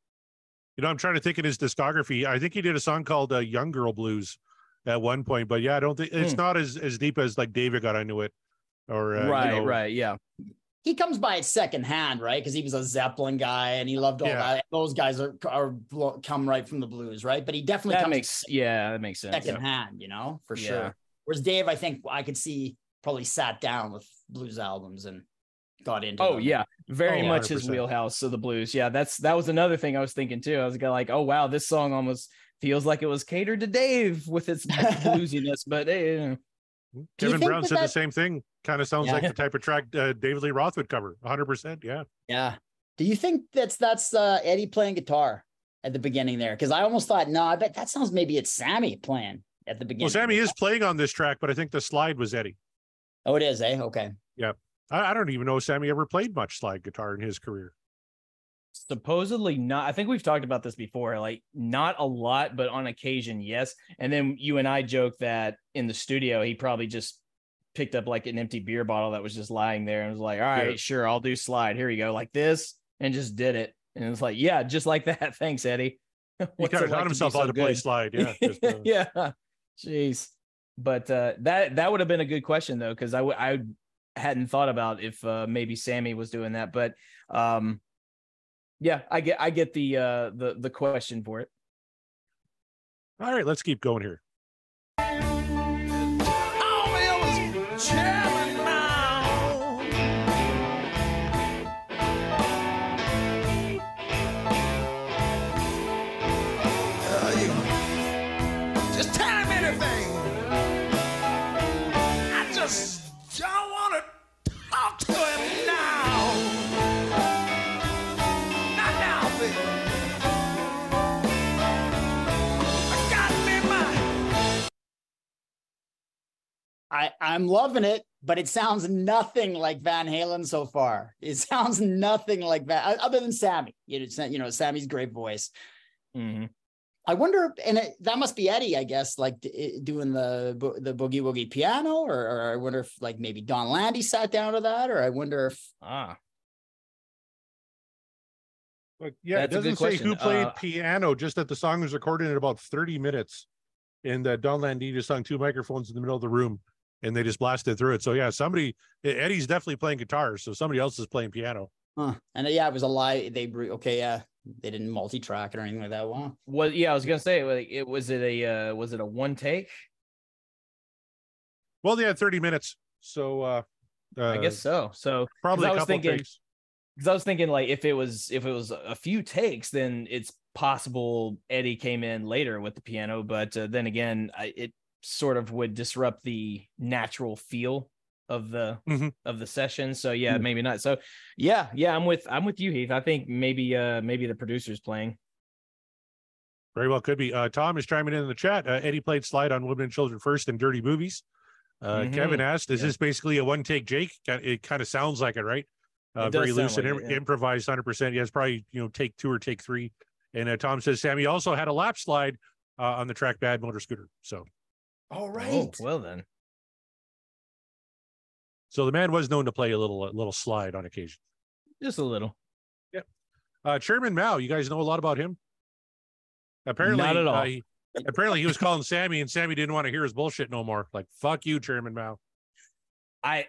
You know, I'm trying to think in his discography. I think he did a song called uh, "Young Girl Blues" at one point, but yeah, I don't think it's Hmm. not as as deep as like David got into it, or uh, you right, know, right, yeah. He comes by it secondhand, right? Because he was a Zeppelin guy and he loved all Yeah. that. Those guys are are come right from the blues, right? But he definitely That comes makes yeah, that makes sense. secondhand, you know, for Yeah. sure. Whereas Dave, I think I could see probably sat down with blues albums and got into. Oh them. yeah, very Oh, much his 100%. wheelhouse of the blues. Yeah, that's that was another thing I was thinking too. I was like, oh wow, this song almost feels like it was catered to Dave with its bluesiness, but eh, Do you Kevin think Brown that said the same thing. Kind of sounds Yeah. like the type of track uh, David Lee Roth would cover. 100. percent Yeah. Yeah. Do you think that's that's uh, Eddie playing guitar at the beginning there? Because I almost thought, no, I bet that sounds maybe it's Sammy playing at the beginning. Well, Sammy is playing on this track, but I think the slide was Eddie. Oh, it is, eh? Okay. I, I don't even know if Sammy ever played much slide guitar in his career. supposedly not. I think we've talked about this before. Like not a lot, but on occasion, yes. And then you and I joked that in the studio, he probably just picked up like an empty beer bottle that was just lying there and was like, "All right, Yeah. sure, I'll do slide. Here you go, like this," and just did it. And it's like, yeah, just like that. Thanks, Eddie. He kind of taught himself so how to play slide. Yeah. just, uh, yeah. Jeez. But uh, that that would have been a good question though, because I w- I hadn't thought about if uh, maybe Sammy was doing that. But um, yeah, I get I get the uh, the the question for it. All right, let's keep going here. I I'm loving it, but it sounds nothing like Van Halen so far. It sounds nothing like that, other than Sammy. You know, you know, Sammy's great voice. Mhm. I wonder, and it, that must be Eddie, I guess, like d- doing the bo- the boogie woogie piano, or, or I wonder if like maybe Don Landee sat down to that, or I wonder if Ah, But yeah, That's it doesn't say who played Uh, piano, just that the song was recorded in about 30 minutes. And uh, Don Landee just hung two microphones in the middle of the room and they just blasted through it. So yeah, somebody Eddie's definitely playing guitar, so somebody else is playing piano. Huh. And uh, yeah, it was a lie. They okay, yeah, they didn't multi-track it or anything like that. Wow. well, yeah, I was gonna say, like, it was it a uh, was it a one take? Well, they had 30 minutes. So uh, uh I guess so. So probably I a was couple thinking- takes. because I was thinking like if it was if it was a few takes, then it's possible Eddie came in later with the piano. But uh, then again, I, it sort of would disrupt the natural feel of the Mhm. of the session. So yeah, Mm. maybe not. So yeah, yeah, I'm with I'm with you, Heath. I think maybe uh maybe the producer's playing. Very well could be. Uh, Tom is chiming in in the chat. Uh, Eddie played slide on Women and Children First and Dirty Movies. Uh, Mhm. Kevin asked, "Is Yeah. this basically a one take Jake?" It kind of sounds like it, right? Uh, It very loose and like im- it, yeah. improvised, hundred percent. Yeah, it's probably you know take two or take three. And uh, Tom says Sammy also had a lap slide uh, on the track Bad Motor Scooter. So, All Oh, well then. so the man was known to play a little a little slide on occasion. Just a little. Yeah. Uh, Chairman Mao, you guys know a lot about him. Apparently, Not at all. uh, he- apparently, he was calling Sammy, and Sammy didn't want to hear his bullshit no more. Like, fuck you, Chairman Mao. I,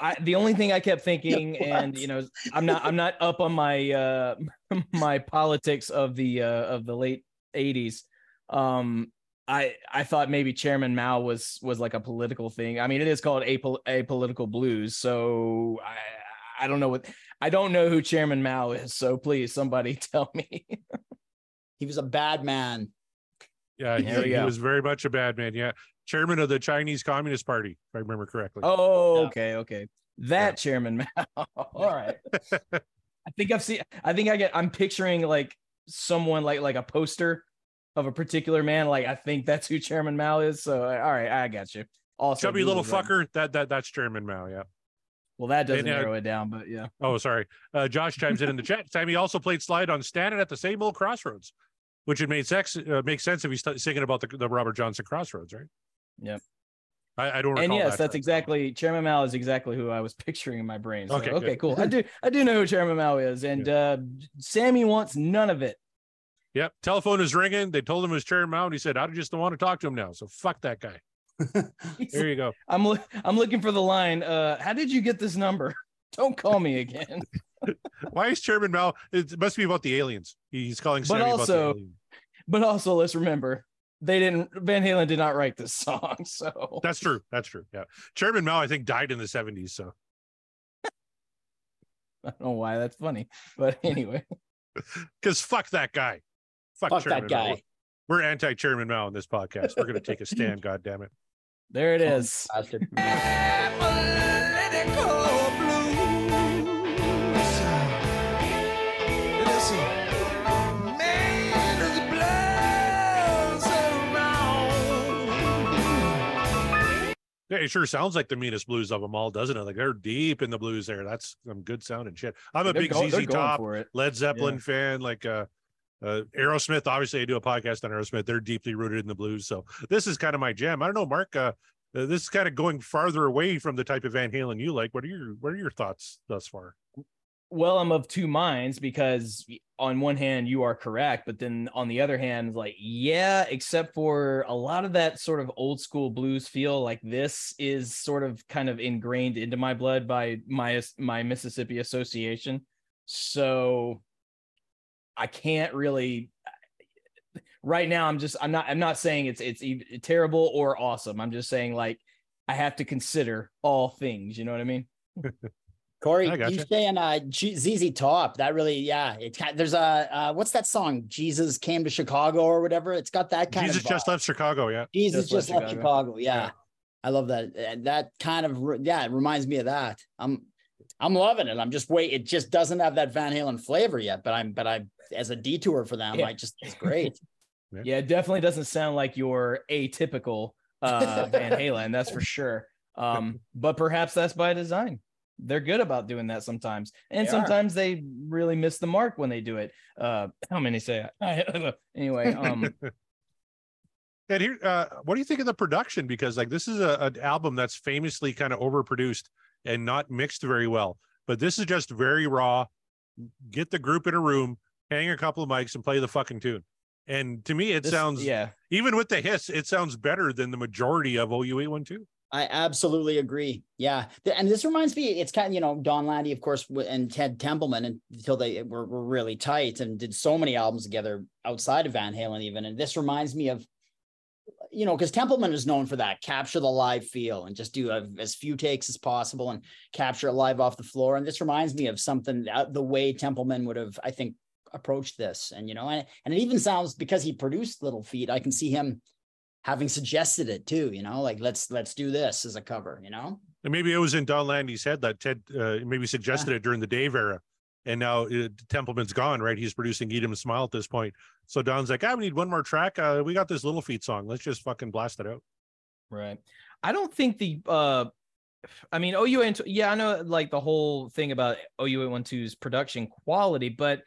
I the only thing I kept thinking, and you know, I'm not I'm not up on my uh my politics of the uh of the late '80s. Um, I I thought maybe Chairman Mao was was like a political thing. I mean, it is called a apolitical blues, so I I don't know what I don't know who Chairman Mao is. So please, somebody tell me. He was a bad man. Yeah, he, he was very much a bad man. Yeah, chairman of the Chinese Communist Party, if I remember correctly. Oh, Yeah. okay, okay. That Chairman Mao. All right. I think I've seen I think I get I'm picturing like someone like like a poster of a particular man. Like I think that's who Chairman Mao is. So all right, I got you. Also Chubby little that. fucker. That that that's Chairman Mao. Yeah. Well, that doesn't And, uh, narrow it down, but yeah. Oh, sorry. Uh, Josh chimes in in the chat. Time he also played slide on standing at the same old crossroads, which would make sex uh, makes sense if he's st- singing about the, the Robert Johnson crossroads, right? Yep. I, I don't. And yes, that that's track. exactly Chairman Mao is exactly who I was picturing in my brain. So, Okay, okay, good. cool. I do I do know who Chairman Mao is, and uh Sammy wants none of it. Yep. Telephone is ringing. They told him it was Chairman Mao, and he said, "I just don't want to talk to him now." So fuck that guy. There you go. I'm loo- I'm looking for the line. Uh, how did you get this number? Don't call me again. Why is Chairman Mao? It must be about the aliens. He's calling But Sammy about the also- But also, let's remember they didn't. Van Halen did not write this song, so That's true. That's true. Yeah. Chairman Mao, I think, died in the 70s. So I don't know why that's funny. But anyway, because fuck that guy. Fuck, Fuck Chairman that Mao. guy. We're anti Chairman Mao in this podcast. We're going to take a stand. God damn it. there it is. Yeah, it sure sounds like the meanest blues of them all, doesn't it? Like they're deep in the blues there. That's some good sounding shit. I'm a They're big go- they're ZZ Top. Led Zeppelin fan. Like uh, uh, Aerosmith. Obviously, I do a podcast on Aerosmith. They're deeply rooted in the blues. So this is kind of my jam. I don't know, Mark. Uh, uh, this is kind of going farther away from the type of Van Halen you like. What are your What are your thoughts thus far? Well, I'm of two minds because on one hand you are correct, but then on the other hand, like yeah, except for a lot of that sort of old school blues feel, like this is sort of kind of ingrained into my blood by my my Mississippi association. So I can't really right now I'm just I'm not I'm not saying it's it's terrible or awesome. I'm just saying like I have to consider all things, you know what I mean? Corey, I you gotcha. saying uh G- ZZ Top? That really, yeah. It there's a uh, what's that song? Jesus came to Chicago or whatever. It's got that kind Jesus of jesus just left Chicago. Yeah. Jesus Just just, left left Chicago. Chicago. Yeah. Yeah. I love that. That kind of yeah, it reminds me of that. I'm I'm loving it. I'm just wait. It just doesn't have that Van Halen flavor yet, but I'm but I as a detour for them, Yeah. I just it's great. Yeah, it definitely doesn't sound like your atypical uh Van Halen, that's for sure. Um, but perhaps that's by design. They're good about doing that sometimes, and They are. sometimes they really miss the mark when they do it. Uh, how many say? anyway, um, And here, uh, what do you think of the production? Because like this is a, an album that's famously kind of overproduced and not mixed very well. But this is just very raw. Get the group in a room, hang a couple of mics, and play the fucking tune. And to me, it this- sounds yeah. even with the hiss, it sounds better than the majority of OU eight one two. I absolutely agree. Yeah, and this reminds me, it's kind of you know Don Landee, of course, and Ted Templeman until they were, were really tight and did so many albums together outside of Van Halen, even. And this reminds me of, you know, because Templeman is known for that capture the live feel and just do a, as few takes as possible and capture it live off the floor. And this reminds me of something the way Templeman would have, I think, approached this. And you know, and and it even sounds because he produced Little Feat, I can see him having suggested it too you know like let's let's do this as a cover you know And maybe it was in Don Landee's head that Ted uh, maybe suggested it during the Dave era. And now uh, Templeman's gone, right? He's producing Eat 'em Smile at this point. So Don's like, I need one more track. Uh, we got this Little Feat song. Let's just fucking blast it out. Right. I don't think the uh I mean OU yeah, I know like the whole thing about OU 812's production quality, but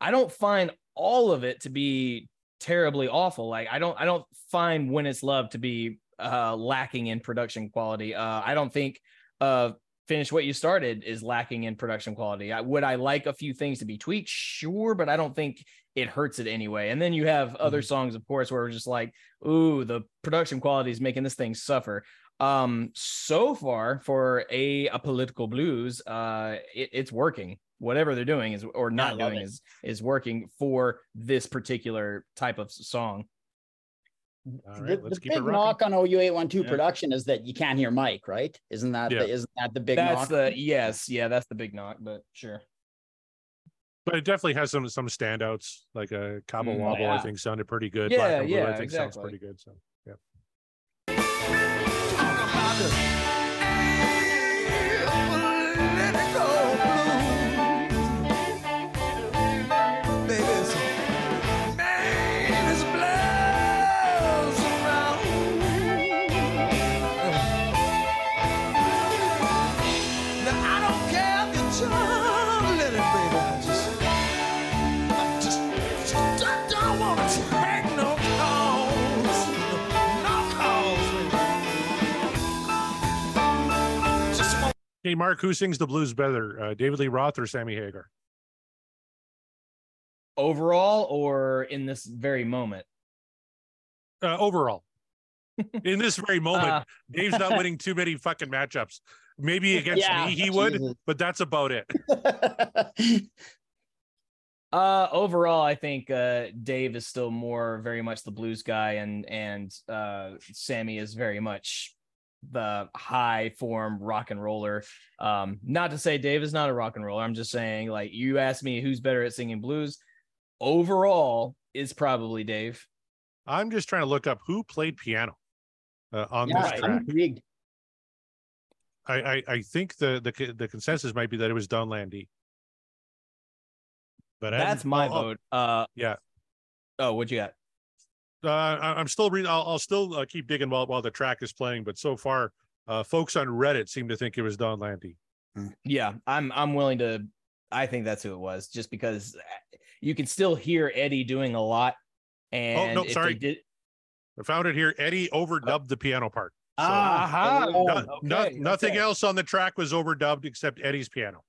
I don't find all of it to be terribly awful. Like I don't I don't find when it's love to be uh lacking in production quality. Uh I don't think uh finish what you started is lacking in production quality. I, would I like a few things to be tweaked? Sure, but I don't think it hurts it anyway. And then you have other songs, of course, where we're just like, ooh, the production quality is making this thing suffer. Um, so far for a, a political blues, uh, it, it's working. Whatever they're doing is or not doing it. is is working for this particular type of song. All the, right, let's the keep it big knock on OU 812 Yeah. production is that you can't hear Mike, right? Isn't that Yeah. the, isn't that the big That's knock? the yes, yeah, that's the big knock, but sure. But it definitely has some some standouts, like a Cabo Mm, Wabo. I think sounded pretty good. Yeah, Black and Blue, yeah, I think sounds pretty good. So yeah. Mark, who sings the blues better, uh, David Lee Roth or Sammy Hagar? Overall or in this very moment. Uh, overall, in this very moment, Uh, Dave's not winning too many fucking matchups. Maybe against Yeah, me he would, Jesus. but that's about it. Uh, overall, I think uh, Dave is still more very much the blues guy, and and uh, Sammy is very much the high form rock and roller. Um, not to say Dave is not a rock and roller. I'm just saying, like you asked me who's better at singing blues. Overall, is probably Dave. I'm just trying to look up who played piano uh, on yeah, this track. I, I I think the the the consensus might be that it was Don Landee. But That's haven't- my I'll- I'll- vote. Uh, yeah. Oh, what you got? Uh, I- I'm still reading. I'll, I'll still uh, keep digging while while the track is playing. But so far, uh, folks on Reddit seem to think it was Don Landee. Yeah, I'm I'm willing to. I think that's who it was, just because you can still hear Eddie doing a lot. And oh no, if they sorry. did, I found it here. Eddie overdubbed the piano part. So Aha. Oh, no- no- okay, nothing okay. else on the track was overdubbed except Eddie's piano.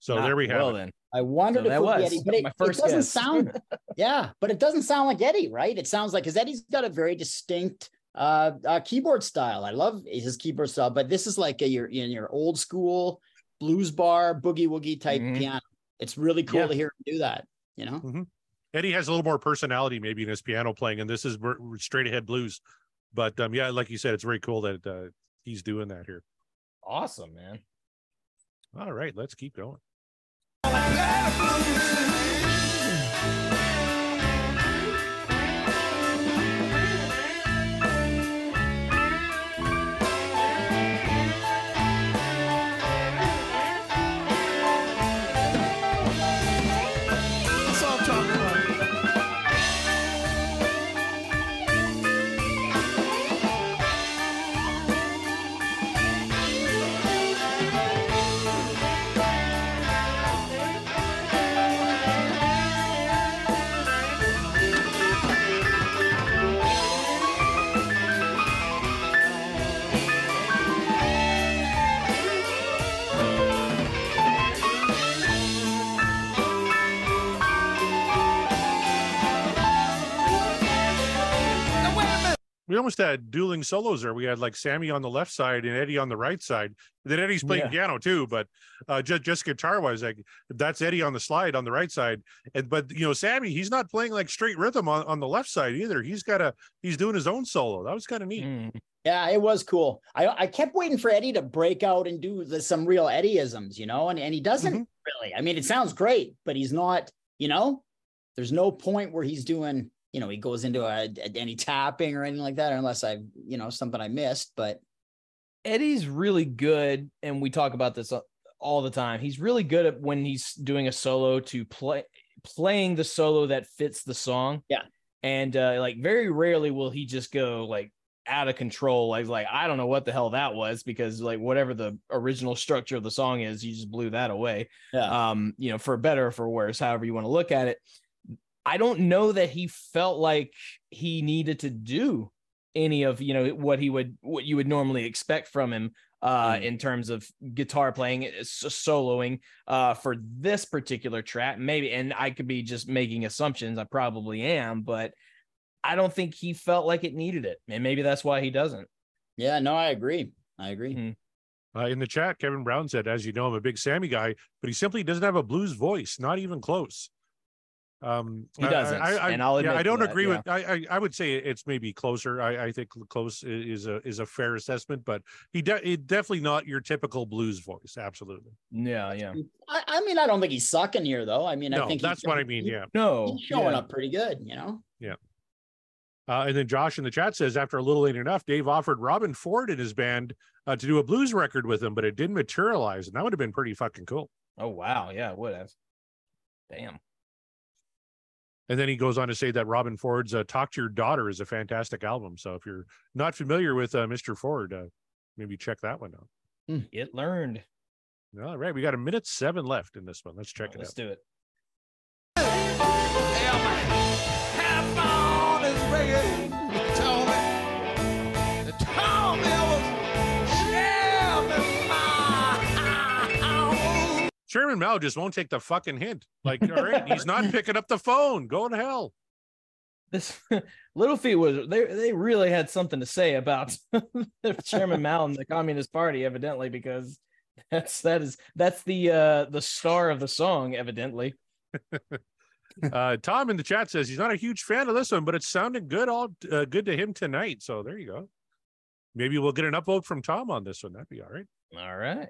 So Ah, there we have well it. then. I wondered So if that it was Eddie, but it, my it first doesn't guess. sound. yeah, but it doesn't sound like Eddie, right? It sounds like because Eddie's got a very distinct uh, uh keyboard style. I love his keyboard style, but this is like a your in your old school blues bar boogie woogie type Mhm. piano. It's really cool Yeah. to hear him do that. You know, Eddie has a little more personality maybe in his piano playing, and this is straight ahead blues. But um, yeah, like you said, it's very cool that uh, he's doing that here. Awesome, man. All right, let's keep going. Let it bloom. Almost had dueling solos there. We had like Sammy on the left side and Eddie on the right side. Then Eddie's playing Yeah. piano too, but uh, just just guitar wise, like that's Eddie on the slide on the right side. And but you know, Sammy, he's not playing like straight rhythm on, on the left side either. He's got a he's doing his own solo. That was kind of neat. Mm. Yeah, it was cool. I I kept waiting for Eddie to break out and do the, some real Eddieisms, you know, and, and he doesn't Mhm. really. I mean, it sounds great, but he's not, you know, there's no point where he's doing, you know, he goes into a, a- any tapping or anything like that, unless I, you know, something I missed. But Eddie's really good, and we talk about this all the time. He's really good at when he's doing a solo to play playing the solo that fits the song. Yeah. And uh, like very rarely will he just go like out of control. Like like I don't know what the hell that was because like whatever the original structure of the song is, you just blew that away. yeah, um, you know, for better or for worse, however you want to look at it. I don't know that he felt like he needed to do any of you know what he would what you would normally expect from him uh Mm. in terms of guitar playing uh, soloing uh for this particular track maybe and I could be just making assumptions I probably am but I don't think he felt like it needed it and maybe that's why he doesn't yeah, no, I agree. I agree. Mhm. Uh, in the chat, Kevin Brown said, as you know, I'm a big Sammy guy, but he simply doesn't have a blues voice, not even close. Um, He doesn't, I, I, and I'll yeah, I don't that, agree yeah. with. I, I I would say it's maybe closer. I, I think close is a is a fair assessment, but he de- he definitely not your typical blues voice. Absolutely. yeah yeah I, I mean, I don't think he's sucking here, though. I mean, I think that's he's, what I mean. he- Yeah. no he's showing yeah. up pretty good, you know. Yeah. Uh, and then Josh in the chat says, after a little late enough, Dave offered Robben Ford and his band uh, to do a blues record with him, but it didn't materialize, and that would have been pretty fucking cool. oh wow yeah it would have damn And then he goes on to say that Robben Ford's uh, "Talk to Your Daughter" is a fantastic album. So if you're not familiar with uh, Mr. Ford, uh, maybe check that one out. it learned All right, we got a minute seven left in this one. Let's check it let's out. do it Half Chairman Mao just won't take the fucking hint. Like, all right, he's not picking up the phone. Go to hell. this Little Feat was they they really had something to say about Chairman Mao and the Communist Party, evidently, because that's that is that's the uh the star of the song, evidently. Uh, Tom in the chat says he's not a huge fan of this one, but it's sounding good all uh, good to him tonight. So there you go. Maybe we'll get an upvote from Tom on this one. That'd be all right. All right.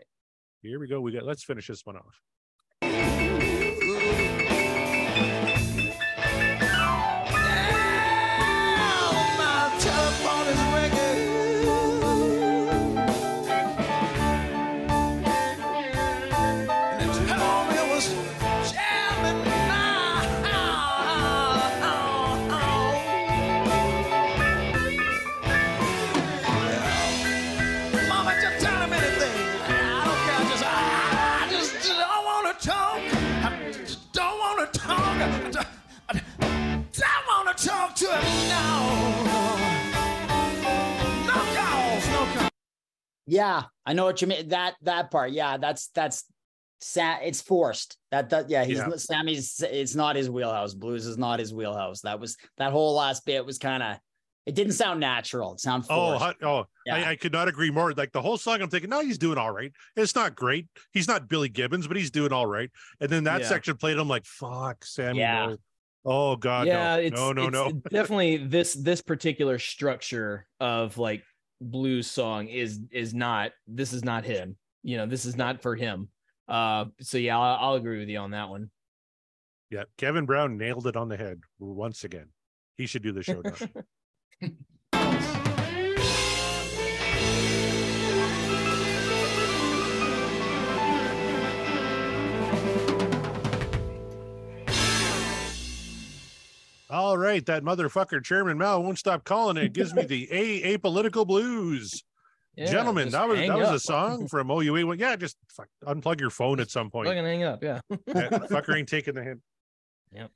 Here we go. We got. Let's finish this one off. Yeah, I know what you mean. That that part, yeah, that's that's Sa- it's forced. That that yeah, he's Yeah. Sammy's. It's not his wheelhouse. Blues is not his wheelhouse. That was that whole last bit was kind of. It didn't sound natural. It sounded Oh, forced. hu- oh, Yeah. I, I could not agree more. Like the whole song, I'm thinking, no, he's doing all right. It's not great. He's not Billy Gibbons, but he's doing all right. And then that Yeah. section played. I'm like, fuck, Sammy. Yeah. no. Oh God, yeah, no, it's no, no, it's no. definitely this this particular structure of like blues song is is not this is not him. You know, this is not for him. Uh, so yeah, I'll, I'll agree with you on that one. Yeah, Kevin Brown nailed it on the head once again. He should do the show. All right, that motherfucker Chairman Mao won't stop calling it. It gives me the a apolitical blues. Yeah, Gentlemen, that was hang that was a song from OUA. Well, yeah, just fuck, unplug your phone at some point. Fucking hang up. Yeah. Yeah, fucker ain't taking the hint. Yep.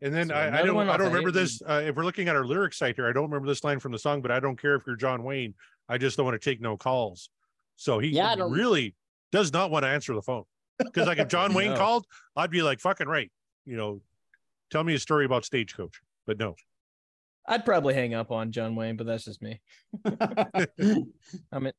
And then So I, I don't I don't remember this. Uh, if we're looking at our lyric site here, I don't remember this line from the song, but I don't care if you're John Wayne. I just don't want to take no calls. So he Yeah, really does not want to answer the phone. Because like if John Wayne No. called, I'd be like, fucking right. You know, tell me a story about stagecoach. But no. I'd probably hang up on John Wayne, but that's just me. I'm an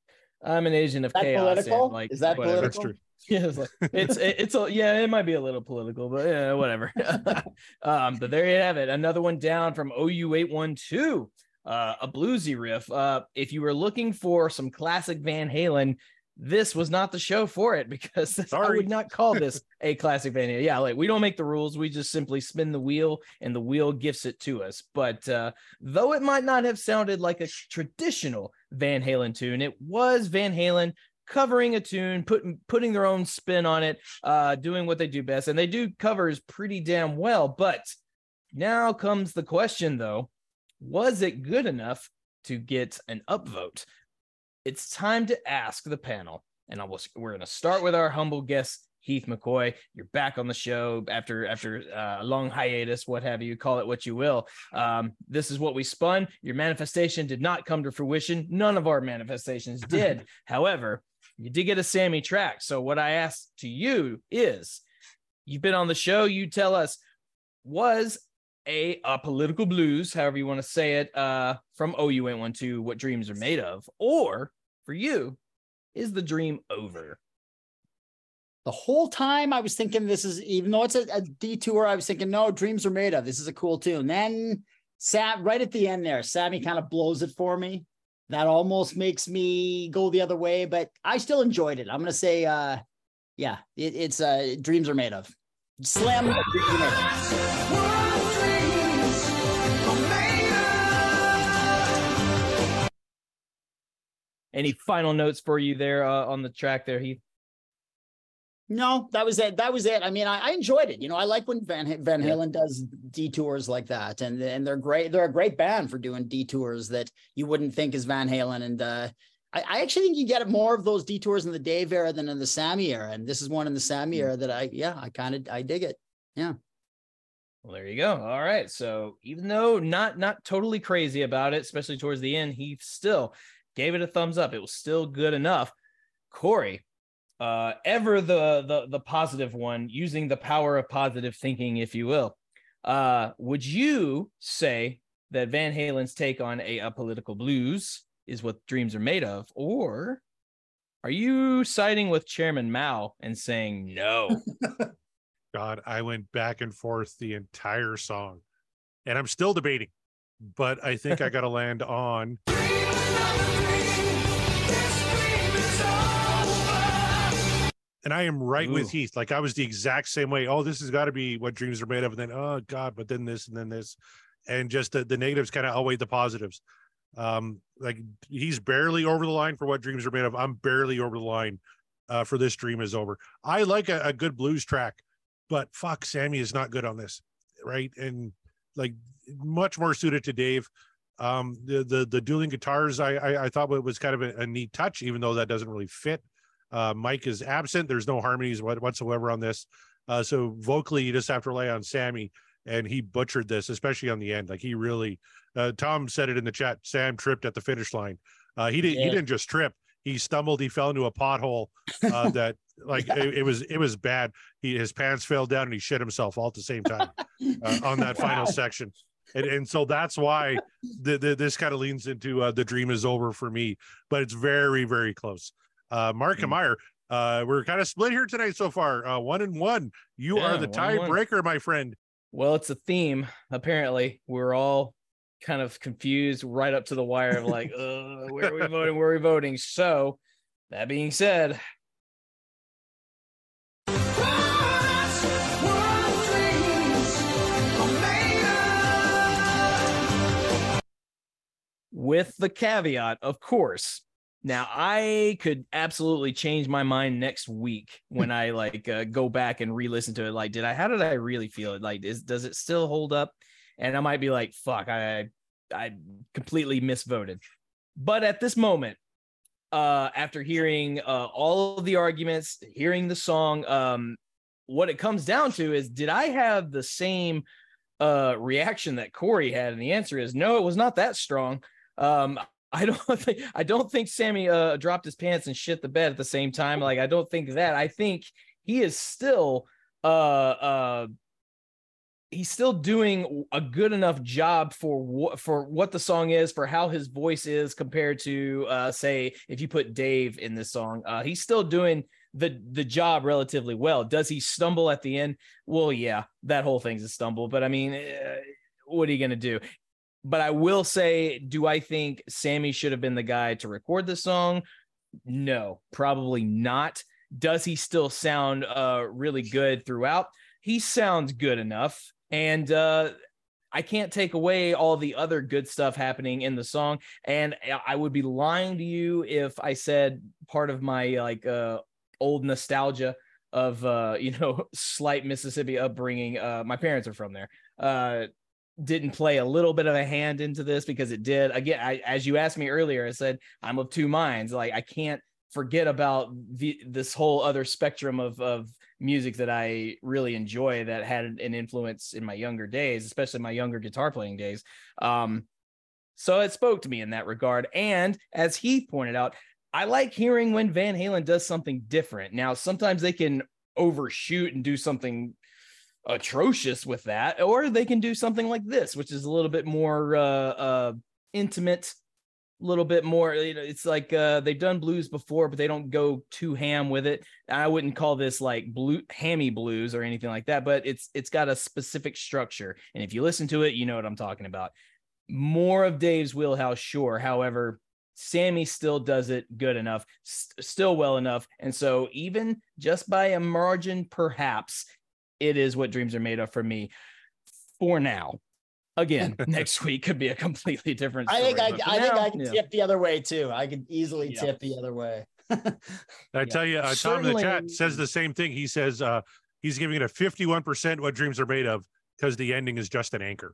I'm an agent of that chaos. and, like Is that whatever. That's political? true. Yeah, it's like, it's it's a, yeah, it might be a little political, but yeah, whatever. um, but there you have it. Another one down from OU eight one two. Uh, a bluesy riff. Uh, if you were looking for some classic Van Halen, this was not the show for it because I would not call this a classic Van Halen. Yeah, like we don't make the rules, we just simply spin the wheel and the wheel gifts it to us. But uh, though it might not have sounded like a traditional Van Halen tune, it was Van Halen covering a tune, putting putting their own spin on it, uh, doing what they do best, and they do covers pretty damn well. But now comes the question, though: Was it good enough to get an upvote? It's time to ask the panel, and I will, we're going to start with our humble guest. Heath McCoy, you're back on the show after after uh, a long hiatus, what have you, call it what you will. Um, this is what we spun. Your manifestation did not come to fruition. None of our manifestations did. However, you did get a Sammy track. So what I ask to you is, you've been on the show. You tell us, was a, a political blues, however you want to say it, uh, from OU went one to what dreams are made of, or for you, is the dream over? The whole time I was thinking this is even though it's a, a detour, I was thinking, no, dreams are made of. This is a cool tune. Then Sam, right at the end there, Sammy kind of blows it for me. That almost makes me go the other way, but I still enjoyed it. I'm gonna say, uh, yeah, it, it's uh, dreams are made of. Slam. Any final notes for you there uh, on the track there, Heath? No, that was it. That was it. I mean, I, I enjoyed it. You know, I like when Van Van Yeah. Halen does detours like that, and and they're great. They're a great band for doing detours that you wouldn't think is Van Halen. And uh, I, I actually think you get more of those detours in the Dave era than in the Sammy era. And this is one in the Sammy era that I, yeah, I kind of I dig it. Yeah. Well, there you go. All right. So even though not not totally crazy about it, especially towards the end, he still gave it a thumbs up. It was still good enough. Corey, uh, ever the the the positive one, using the power of positive thinking, if you will. Uh, would you say that Van Halen's take on a, a political blues is what dreams are made of, or are you siding with Chairman Mao and saying no? God, I went back and forth the entire song, and I'm still debating, but I think I got to land on. And I am right Ooh. with Heath. Like I was the exact same way. Oh, this has got to be what dreams are made of. And then, oh God, but then this and then this. And just the, the negatives kind of outweigh the positives. Um, like he's barely over the line for what dreams are made of. I'm barely over the line uh, for this dream is over. I like a, a good blues track, but fuck, Sammy is not good on this, right? And like much more suited to Dave. Um, the the the dueling guitars, I I, I thought it was kind of a, a neat touch, even though that doesn't really fit. Uh, Mike is absent. There's no harmonies whatsoever on this. Uh, so vocally, you just have to rely on Sammy, and he butchered this, especially on the end. Like he really, uh, Tom said it in the chat. Sam tripped at the finish line. Uh, he didn't. He didn't just trip. He stumbled. He fell into a pothole. Uh, that like it, it was it was bad. He his pants fell down and he shit himself all at the same time uh, on that final section. And, and so that's why the, the, this kind of leans into uh, the dream is over for me, but it's very, very close. Uh, Mark and Mm. Meyer, uh, we're kind of split here tonight so far. Uh, one and one. You Yeah, are the one and one. tiebreaker, my friend. Well, it's a theme. Apparently, we're all kind of confused right up to the wire of like, uh, where are we voting? Where are we voting? So, that being said, with the caveat, of course. Now, I could absolutely change my mind next week when I like uh, go back and re-listen to it. Like, did I? How did I really feel it? Like, is does it still hold up? And I might be like, "Fuck, I I completely misvoted." But at this moment, uh, after hearing uh, all of the arguments, hearing the song, um, what it comes down to is, did I have the same uh reaction that Corey had? And the answer is no, it was not that strong. Um, I don't think I don't think Sammy uh dropped his pants and shit the bed at the same time. Like I don't think that. I think he is still uh uh he's still doing a good enough job for what for what the song is, for how his voice is compared to uh say if you put Dave in this song. Uh he's still doing the the job relatively well. Does he stumble at the end? Well, yeah, that whole thing's a stumble, but I mean, uh, what are you going to do? But I will say, do I think Sammy should have been the guy to record the song? No, probably not. Does he still sound uh really good throughout? He sounds good enough and uh I can't take away all the other good stuff happening in the song and I would be lying to you if I said part of my like uh old nostalgia of uh you know slight Mississippi upbringing uh my parents are from there uh didn't play a little bit of a hand into this because it did again I, as you asked me earlier I said I'm of two minds like I can't forget about the this whole other spectrum of of music that I really enjoy that had an influence in my younger days, especially my younger guitar playing days. Um, so it spoke to me in that regard. And as Heath pointed out, I like hearing when Van Halen does something different. Now, sometimes they can overshoot and do something atrocious with that, or they can do something like this, which is a little bit more uh, uh, intimate a little bit more you know it's like uh they've done blues before but they don't go too ham with it. I wouldn't call this like blue hammy blues or anything like that but it's it's got a specific structure. And if you listen to it you know what i'm talking about. More of dave's wheelhouse sure. However sammy still does it good enough st- still well enough. And so even just by a margin perhaps it is what dreams are made of for me for now again next week could be a completely different I think I, but for I think I can yeah. tip the other way too. I could easily Yeah. tip the other way. I tell you, uh, Tom in the chat says the same thing. He says uh, he's giving it a 51% what dreams are made of because the ending is just an anchor.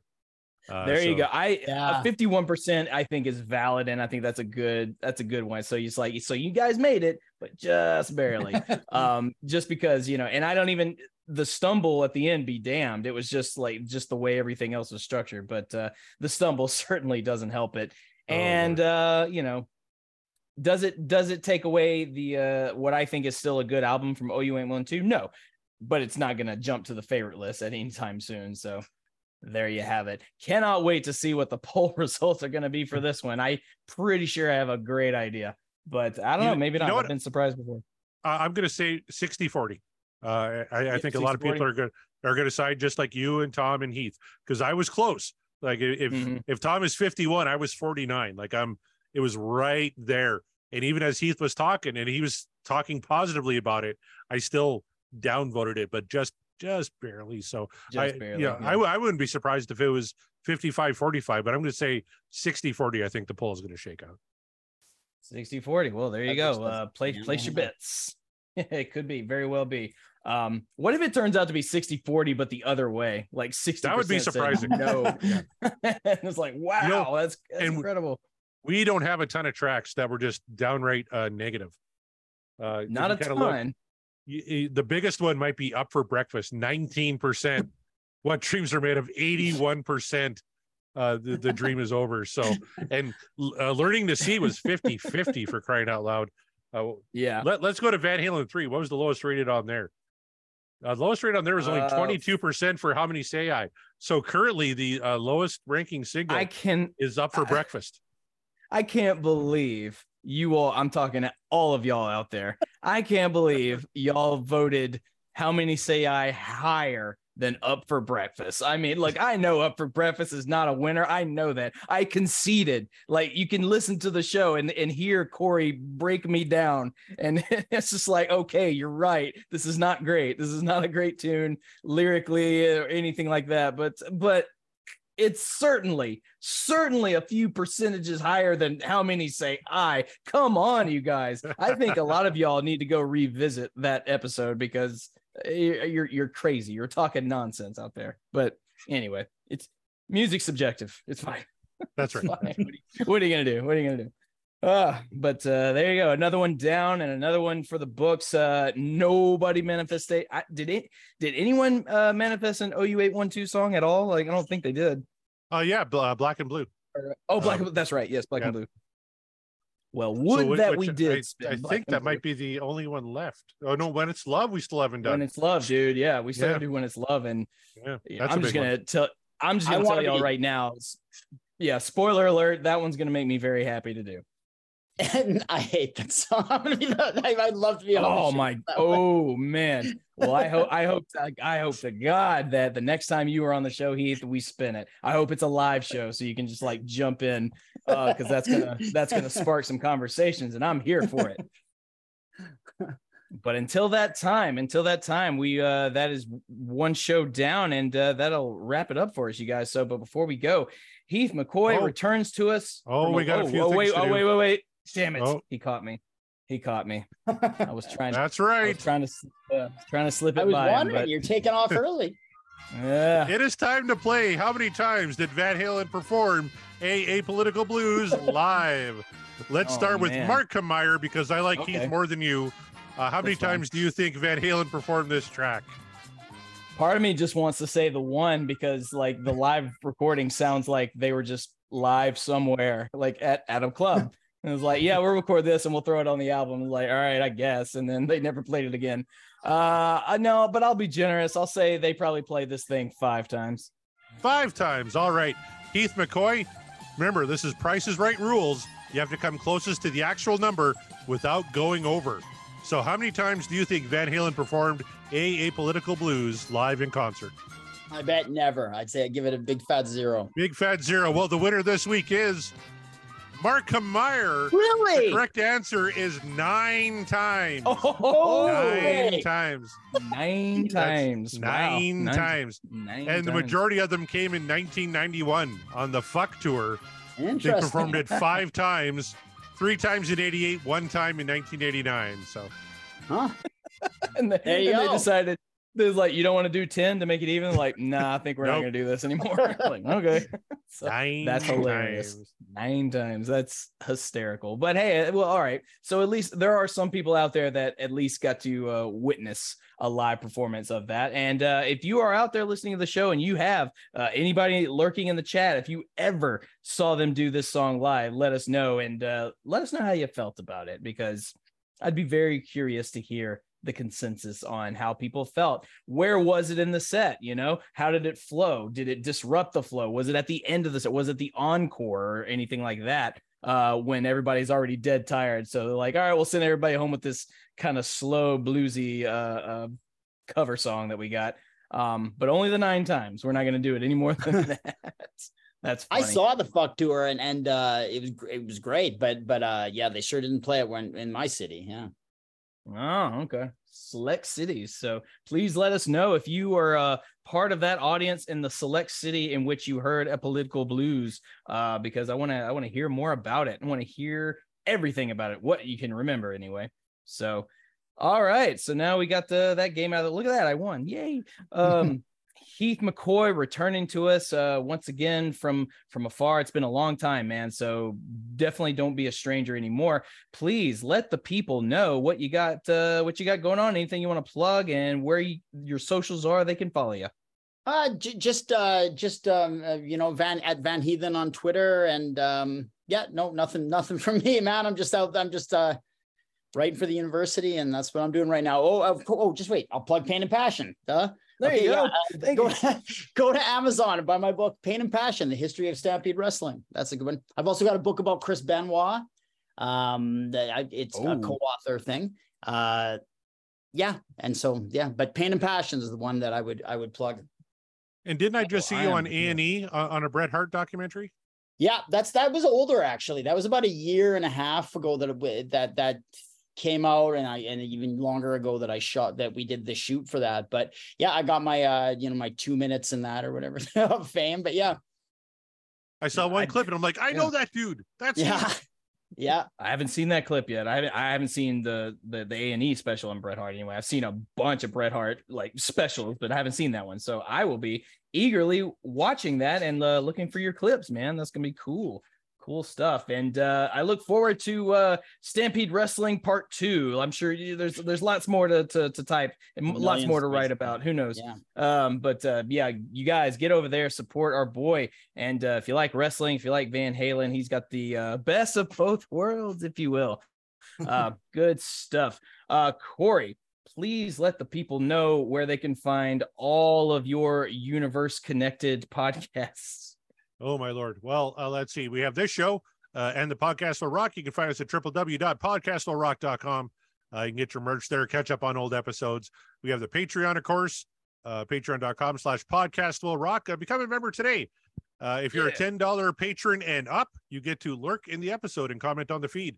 Uh, there you go. I Yeah. fifty one percent I think is valid, and I think that's a good that's a good one. So it's like so you guys made it, but just barely. um, just because you know, and I don't even the stumble at the end be damned. It was just like just the way everything else was structured, but uh, the stumble certainly doesn't help it. Oh, And uh, you know, does it does it take away the uh what I think is still a good album from OU eight one two? No, but it's not gonna jump to the favorite list at any time soon. So there you have it. Cannot wait to see what the poll results are going to be for this one. I pretty sure I have a great idea, but I don't You- know. Maybe not. I've been surprised before. Uh, I'm going to say 60 40. Uh, I, I think a lot of people are going are going to side just like you and Tom and Heath because I was close. Like i- if Mhm. if Tom is 51, I was 49. Like I'm, it was right there. And even as Heath was talking and he was talking positively about it, I still downvoted it, but just just barely. So Just I, barely. yeah, I, w- I wouldn't be surprised if it was 55 45, but I'm going to say 60 40. I think the poll is going to shake out. 60 40. Well, there you That go. Uh, place, place your bets. it could be very well be. Um, what if it turns out to be 60 40, but the other way? Like 60 That would be surprising. No, it's like, wow, know, that's, that's incredible. We don't have a ton of tracks that were just downright uh, negative. Uh, Not a kinda look- ton. y- y- the biggest one might be up for breakfast 19% what dreams are made of 81% uh the, the dream is over so and uh, learning to see was 50 50 for crying out loud uh, Yeah. let, let's go to van halen 3 what was the lowest rated on there uh, lowest rate on there was only Uh, 22% for how many say i so currently the uh, lowest ranking single I can is up for I- breakfast I can't believe you all, I'm talking to all of y'all out there. I can't believe y'all voted how many say I higher than up for breakfast. I mean, like, I know up for breakfast is not a winner. I know that. I conceded. Like, you can listen to the show and, and hear Corey break me down. And it's just like, okay, you're right. This is not great. This is not a great tune lyrically or anything like that. But, but, it's certainly certainly a few percentages higher than how many say I. Come on, you guys. I think a lot of y'all need to go revisit that episode because you're you're, crazy. You're talking nonsense out there. But anyway, it's music subjective. It's fine. that's right fine. What, are you, what are you gonna do? What are you gonna do? Uh, but uh, there you go. Another one down and another one for the books. Uh, nobody manifested. I, did it? Did anyone uh, manifest an OU eight one two song at all? Like I don't think they did. oh yeah bl- uh, black and blue Or- Oh, black. Um, and Blue. That's right. Yes, black and blue. Well, So would whi- that which we did. I, spin I think that might be the only one left. Oh no, when it's love, we still haven't done. when it's love, dude. Yeah, we still Yeah. do when it's love, and yeah, Yeah, that's a I'm just gonna tell. I'm just gonna tell wanna y'all be- right now. Yeah, spoiler alert. That one's gonna make me very happy to do. And I hate that song. I'm gonna be the, I, I'd love to be on Oh my! that way. Oh man. Well, I hope. I hope. I, I hope to God that the next time you are on the show, Heath, we spin it. I hope it's a live show so you can just like jump in, because that's gonna that's gonna spark some conversations, and I'm here for it. But until that time, until that time, we uh that is one show down, and uh, that'll wrap it up for us, you guys. So, but before we go, Heath McCoy Oh. returns to us. Oh, from we got a few oh, things wait, to oh do. wait, wait, wait! Damn it! Oh. He caught me. He caught me. I was trying. That's I right. was trying to uh, trying to slip it I was by him, wondering, but you're taking off early. yeah. It is time to play. How many times did Van Halen perform a Apolitical Blues live? Let's Oh, start with man. Mark Meyer because I like Okay. Heath more than you. Uh, how many That's fine. times do you think Van Halen performed this track? Part of me just wants to say the one because like the live recording sounds like they were just live somewhere, like at at a club. And it was like, yeah, we'll record this and we'll throw it on the album. Like, all right, I guess. And then they never played it again. Uh, I know, but I'll be generous. I'll say they probably played this thing five times. Five times. All right. Heath McCoy, remember, this is Price is Right rules. You have to come closest to the actual number without going over. So, how many times do you think Van Halen performed a Apolitical Blues live in concert? I bet never. I'd say I'd give it a big fat zero. Big fat zero. Well, the winner this week is Mark Meyer. The correct answer is nine times. Oh, Nine hey. times. nine That's times. Wow. Nine, times. Nine And the times. majority of them came in 1991 on the Fuck Tour. They performed it five times, three times in 88, one time in 1989. So Huh? and, they, There you and they decided they was like, you don't want to do 10 to make it even. Like, nah, I think we're not gonna do this anymore. like, okay. So nine that's hilarious. times. Nine times. That's hysterical. But hey, well, all right. So at least there are some people out there that at least got to uh, witness a live performance of that. And uh, if you are out there listening to the show and you have uh, anybody lurking in the chat, if you ever saw them do this song live, let us know and uh, let us know how you felt about it because I'd be very curious to hear the consensus on how people felt. Where was it in the set? You know, how did it flow? Did it disrupt the flow? Was it at the end of the set? Was it the encore or anything like that? Uh, when everybody's already dead tired. So they're like, all right, we'll send everybody home with this kind of slow, bluesy uh, uh, cover song that we got. Um, but only the nine times. We're not going to do it any more than that. That's I saw the fuck tour and and uh, it was it was great, but but uh, yeah, they sure didn't play it when in my city. Yeah. Oh, okay. Select cities. So please let us know if you are uh, part of that audience in the select city in which you heard a political blues, uh, because I want to I want to hear more about it. I want to hear everything about it, what you can remember anyway. So, all right. So now we got the that game out of the look at that. I won. Yay. Um Heath McCoy returning to us uh, once again from from afar. It's been a long time, man. So definitely don't be a stranger anymore. Please let the people know what you got, uh, what you got going on, anything you want to plug, and where you, your socials are. They can follow you. Uh, j- just uh, just um, uh, you know, Van at Van Heathen on Twitter, and um, yeah, no, nothing, nothing from me, man. I'm just out. I'm just uh, writing for the university, and that's what I'm doing right now. Oh, of. Oh, just wait. I'll plug Pain and Passion. Duh. There Okay, you go. yeah, uh, Thank go, you. to, go to Amazon and buy my book, Pain and Passion: The History of Stampede Wrestling. That's a good one. I've also got a book about Chris Benoit. Um, that I, it's a co-author thing. Uh, yeah, and so yeah, but Pain and Passion is the one that I would I would plug. And didn't I just Oh, see you am on A&E on a Bret Hart documentary? Yeah, that's that was older actually. That was about a year and a half ago that it, that that came out, and I and even longer ago that I shot that we did the shoot for that. But yeah, I got my uh you know my two minutes in that or whatever of fame. But yeah, I saw Yeah, one I- clip and I'm like, I yeah. know that dude. That's him. yeah, yeah. I haven't seen that clip yet. I haven't. I haven't seen the the the A and E special on Bret Hart. Anyway, I've seen a bunch of Bret Hart like specials, but I haven't seen that one. So I will be eagerly watching that and uh, looking for your clips, man. That's gonna be cool. Cool stuff, and uh, I look forward to uh, Stampede Wrestling Part Two. I'm sure you, there's there's lots more to to, to type and lots more to write about. Who knows? Yeah. Um, but uh, yeah, you guys get over there, support our boy, and uh, if you like wrestling, if you like Van Halen, he's got the uh, best of both worlds, if you will. Uh, good stuff. Uh, Corey, please let the people know where they can find all of your universe connected podcasts. Oh my lord. Well, uh, let's see. We have this show uh, and the podcast will rock. You can find us at www.podcastwillrock.com. Uh, you can get your merch there, catch up on old episodes. We have the Patreon, of course, uh, patreon.com slash podcast will rock. Uh, become a member today. Uh, if you're Yeah. a $10 patron and up, you get to lurk in the episode and comment on the feed.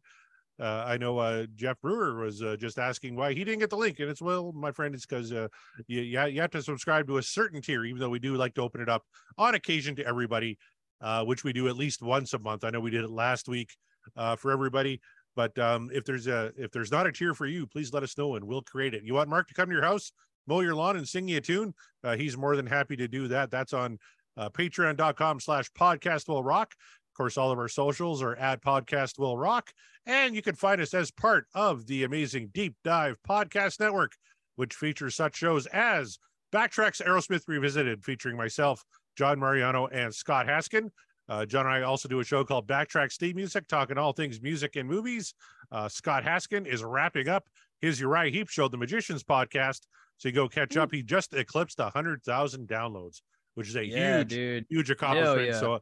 Uh, I know uh, Jeff Brewer was uh, just asking why he didn't get the link, and it's well, my friend, it's because uh, you, you you have to subscribe to a certain tier, even though we do like to open it up on occasion to everybody, uh, which we do at least once a month. I know we did it last week uh, for everybody, but um, if there's a if there's not a tier for you, please let us know and we'll create it. You want Mark to come to your house, mow your lawn, and sing you a tune? Uh, he's more than happy to do that. That's on uh, Patreon.com/slash Podcast Will Rock. Of course, all of our socials are at Podcast Will Rock. And you can find us as part of the amazing Deep Dive Podcast Network, which features such shows as Backtracks Aerosmith Revisited, featuring myself, John Mariano, and Scott Haskin. Uh, John and I also do a show called Backtrack Steve Music, talking all things music and movies. Uh, Scott Haskin is wrapping up his Uriah Heep Show, the Magicians podcast. So you go catch up. He just eclipsed 100,000 downloads, which is a Yeah, huge, dude. huge accomplishment. yeah. So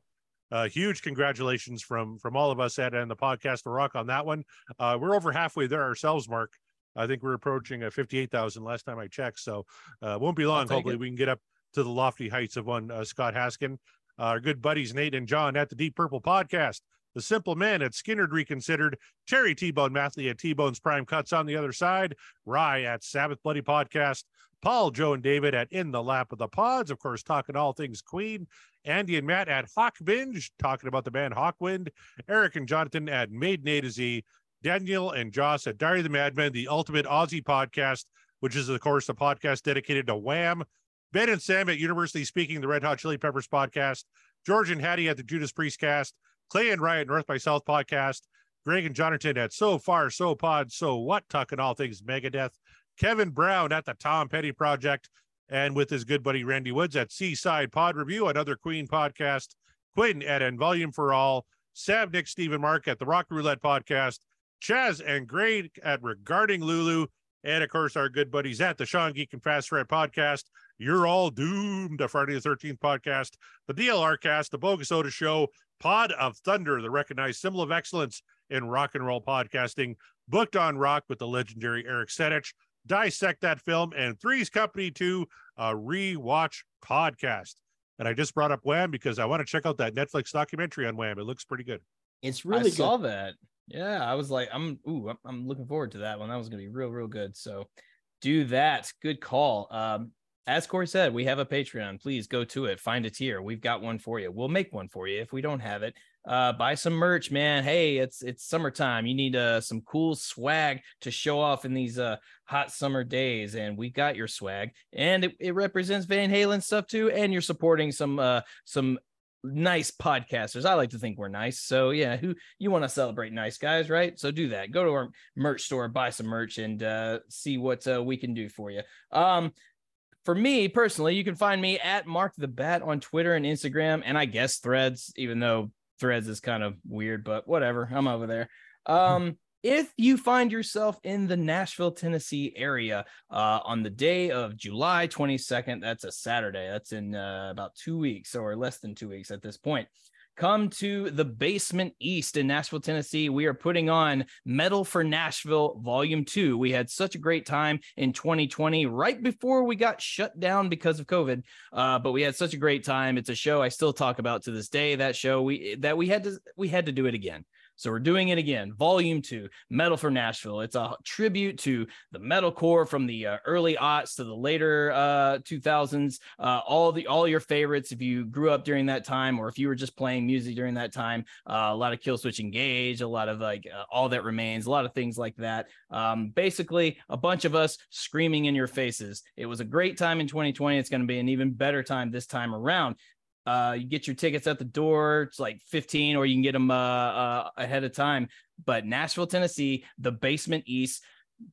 uh, huge congratulations from from all of us at and the podcast for rock on that one. Uh, we're over halfway there ourselves, Mark. I think we're approaching uh, 58,000 last time I checked. So uh, won't be long. Hopefully it. we can get up to the lofty heights of one uh, Scott Haskin. Uh, our good buddies Nate and John at the Deep Purple podcast. The Simple Man at Skynyrd Reconsidered, Terry T Bone Mathley at T Bone's Prime Cuts on the other side, Rye at Sabbath Bloody Podcast, Paul, Joe, and David at In the Lap of the Pods, of course, talking all things Queen, Andy and Matt at Hawk Binge, talking about the band Hawkwind, Eric and Jonathan at Maiden A to Z, Daniel and Joss at Diary of the Madman, the ultimate Ozzy podcast, which is, of course, a podcast dedicated to Wham, Ben and Sam at Universally Speaking, the Red Hot Chili Peppers podcast, George and Hattie at the Judas Priest cast, Clay and Ryan North by South podcast, Greg and Jonathan at So Far, So Pod, So What, talking all things Megadeth, Kevin Brown at the Tom Petty Project, and with his good buddy Randy Woods at Seaside Pod Review, another Queen podcast, Quinn at And Volume for All, Sam, Nick, Stephen, Mark at the Rock Roulette podcast, Chaz and Gray at Regarding Lulu, and of course our good buddies at the Sean Geek and Fast Red podcast. You're all doomed. A Friday the 13th podcast, the DLR cast, the Bogus Oda show, Pod of Thunder, the recognized symbol of excellence in rock and roll podcasting, booked on rock with the legendary Eric Senich, dissect that film, and Three's Company 2, a rewatch podcast. And I just brought up Wham because I want to check out that Netflix documentary on Wham. It looks pretty good. It's I really saw that. Yeah, I was like, I'm ooh, I'm, I'm looking forward to that one. That was gonna be real, real good. So do that. Good call. Um, as Corey said, we have a Patreon. Please go to it. Find a tier. We've got one for you. We'll make one for you if we don't have it. Uh, buy some merch, man. Hey, it's it's summertime. You need uh some cool swag to show off in these uh hot summer days, and we got your swag, and it, it represents Van Halen stuff too. And you're supporting some uh some nice podcasters. I like to think we're nice. So yeah, who you want to celebrate nice guys, right? So do that. Go to our merch store, buy some merch, and uh, see what uh, we can do for you. Um, for me personally, you can find me at Mark the Bat on Twitter and Instagram, and I guess Threads, even though Threads is kind of weird, but whatever. I'm over there. Um, if you find yourself in the Nashville, Tennessee area uh, on the day of July 22nd, that's a Saturday. That's in uh, about two weeks or less than two weeks at this point. Come to the Basement East in Nashville, Tennessee. We are putting on Metal for Nashville Volume 2. We had such a great time in 2020, right before we got shut down because of COVID. Uh, but we had such a great time. It's a show I still talk about to this day. That show we that we had to we had to do it again. So we're doing it again, volume two, Metal for Nashville. It's a tribute to the metalcore from the uh, early aughts to the later uh, 2000s. Uh, all the all your favorites, if you grew up during that time, or if you were just playing music during that time, uh, a lot of Killswitch Engage, a lot of like uh, All That Remains, a lot of things like that. Um, basically, a bunch of us screaming in your faces. It was a great time in 2020. It's going to be an even better time this time around Uh, you get your tickets at the door. It's like 15, or you can get them uh, uh, ahead of time. But Nashville, Tennessee, the Basement East,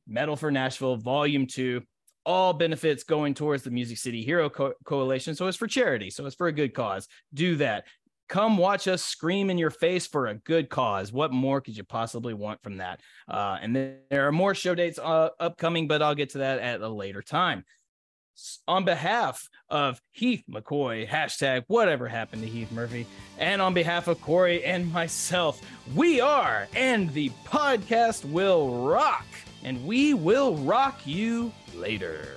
Metal for Nashville, Volume Two, all benefits going towards the Music City Hero Co- Coalition. So it's for charity. So it's for a good cause. Do that. Come watch us scream in your face for a good cause. What more could you possibly want from that? Uh, and then there are more show dates uh, upcoming, but I'll get to that at a later time. On behalf of Heath McCoy, hashtag whatever happened to Heath Murphy, and on behalf of Corey and myself, we are, and the podcast will rock, and we will rock you later.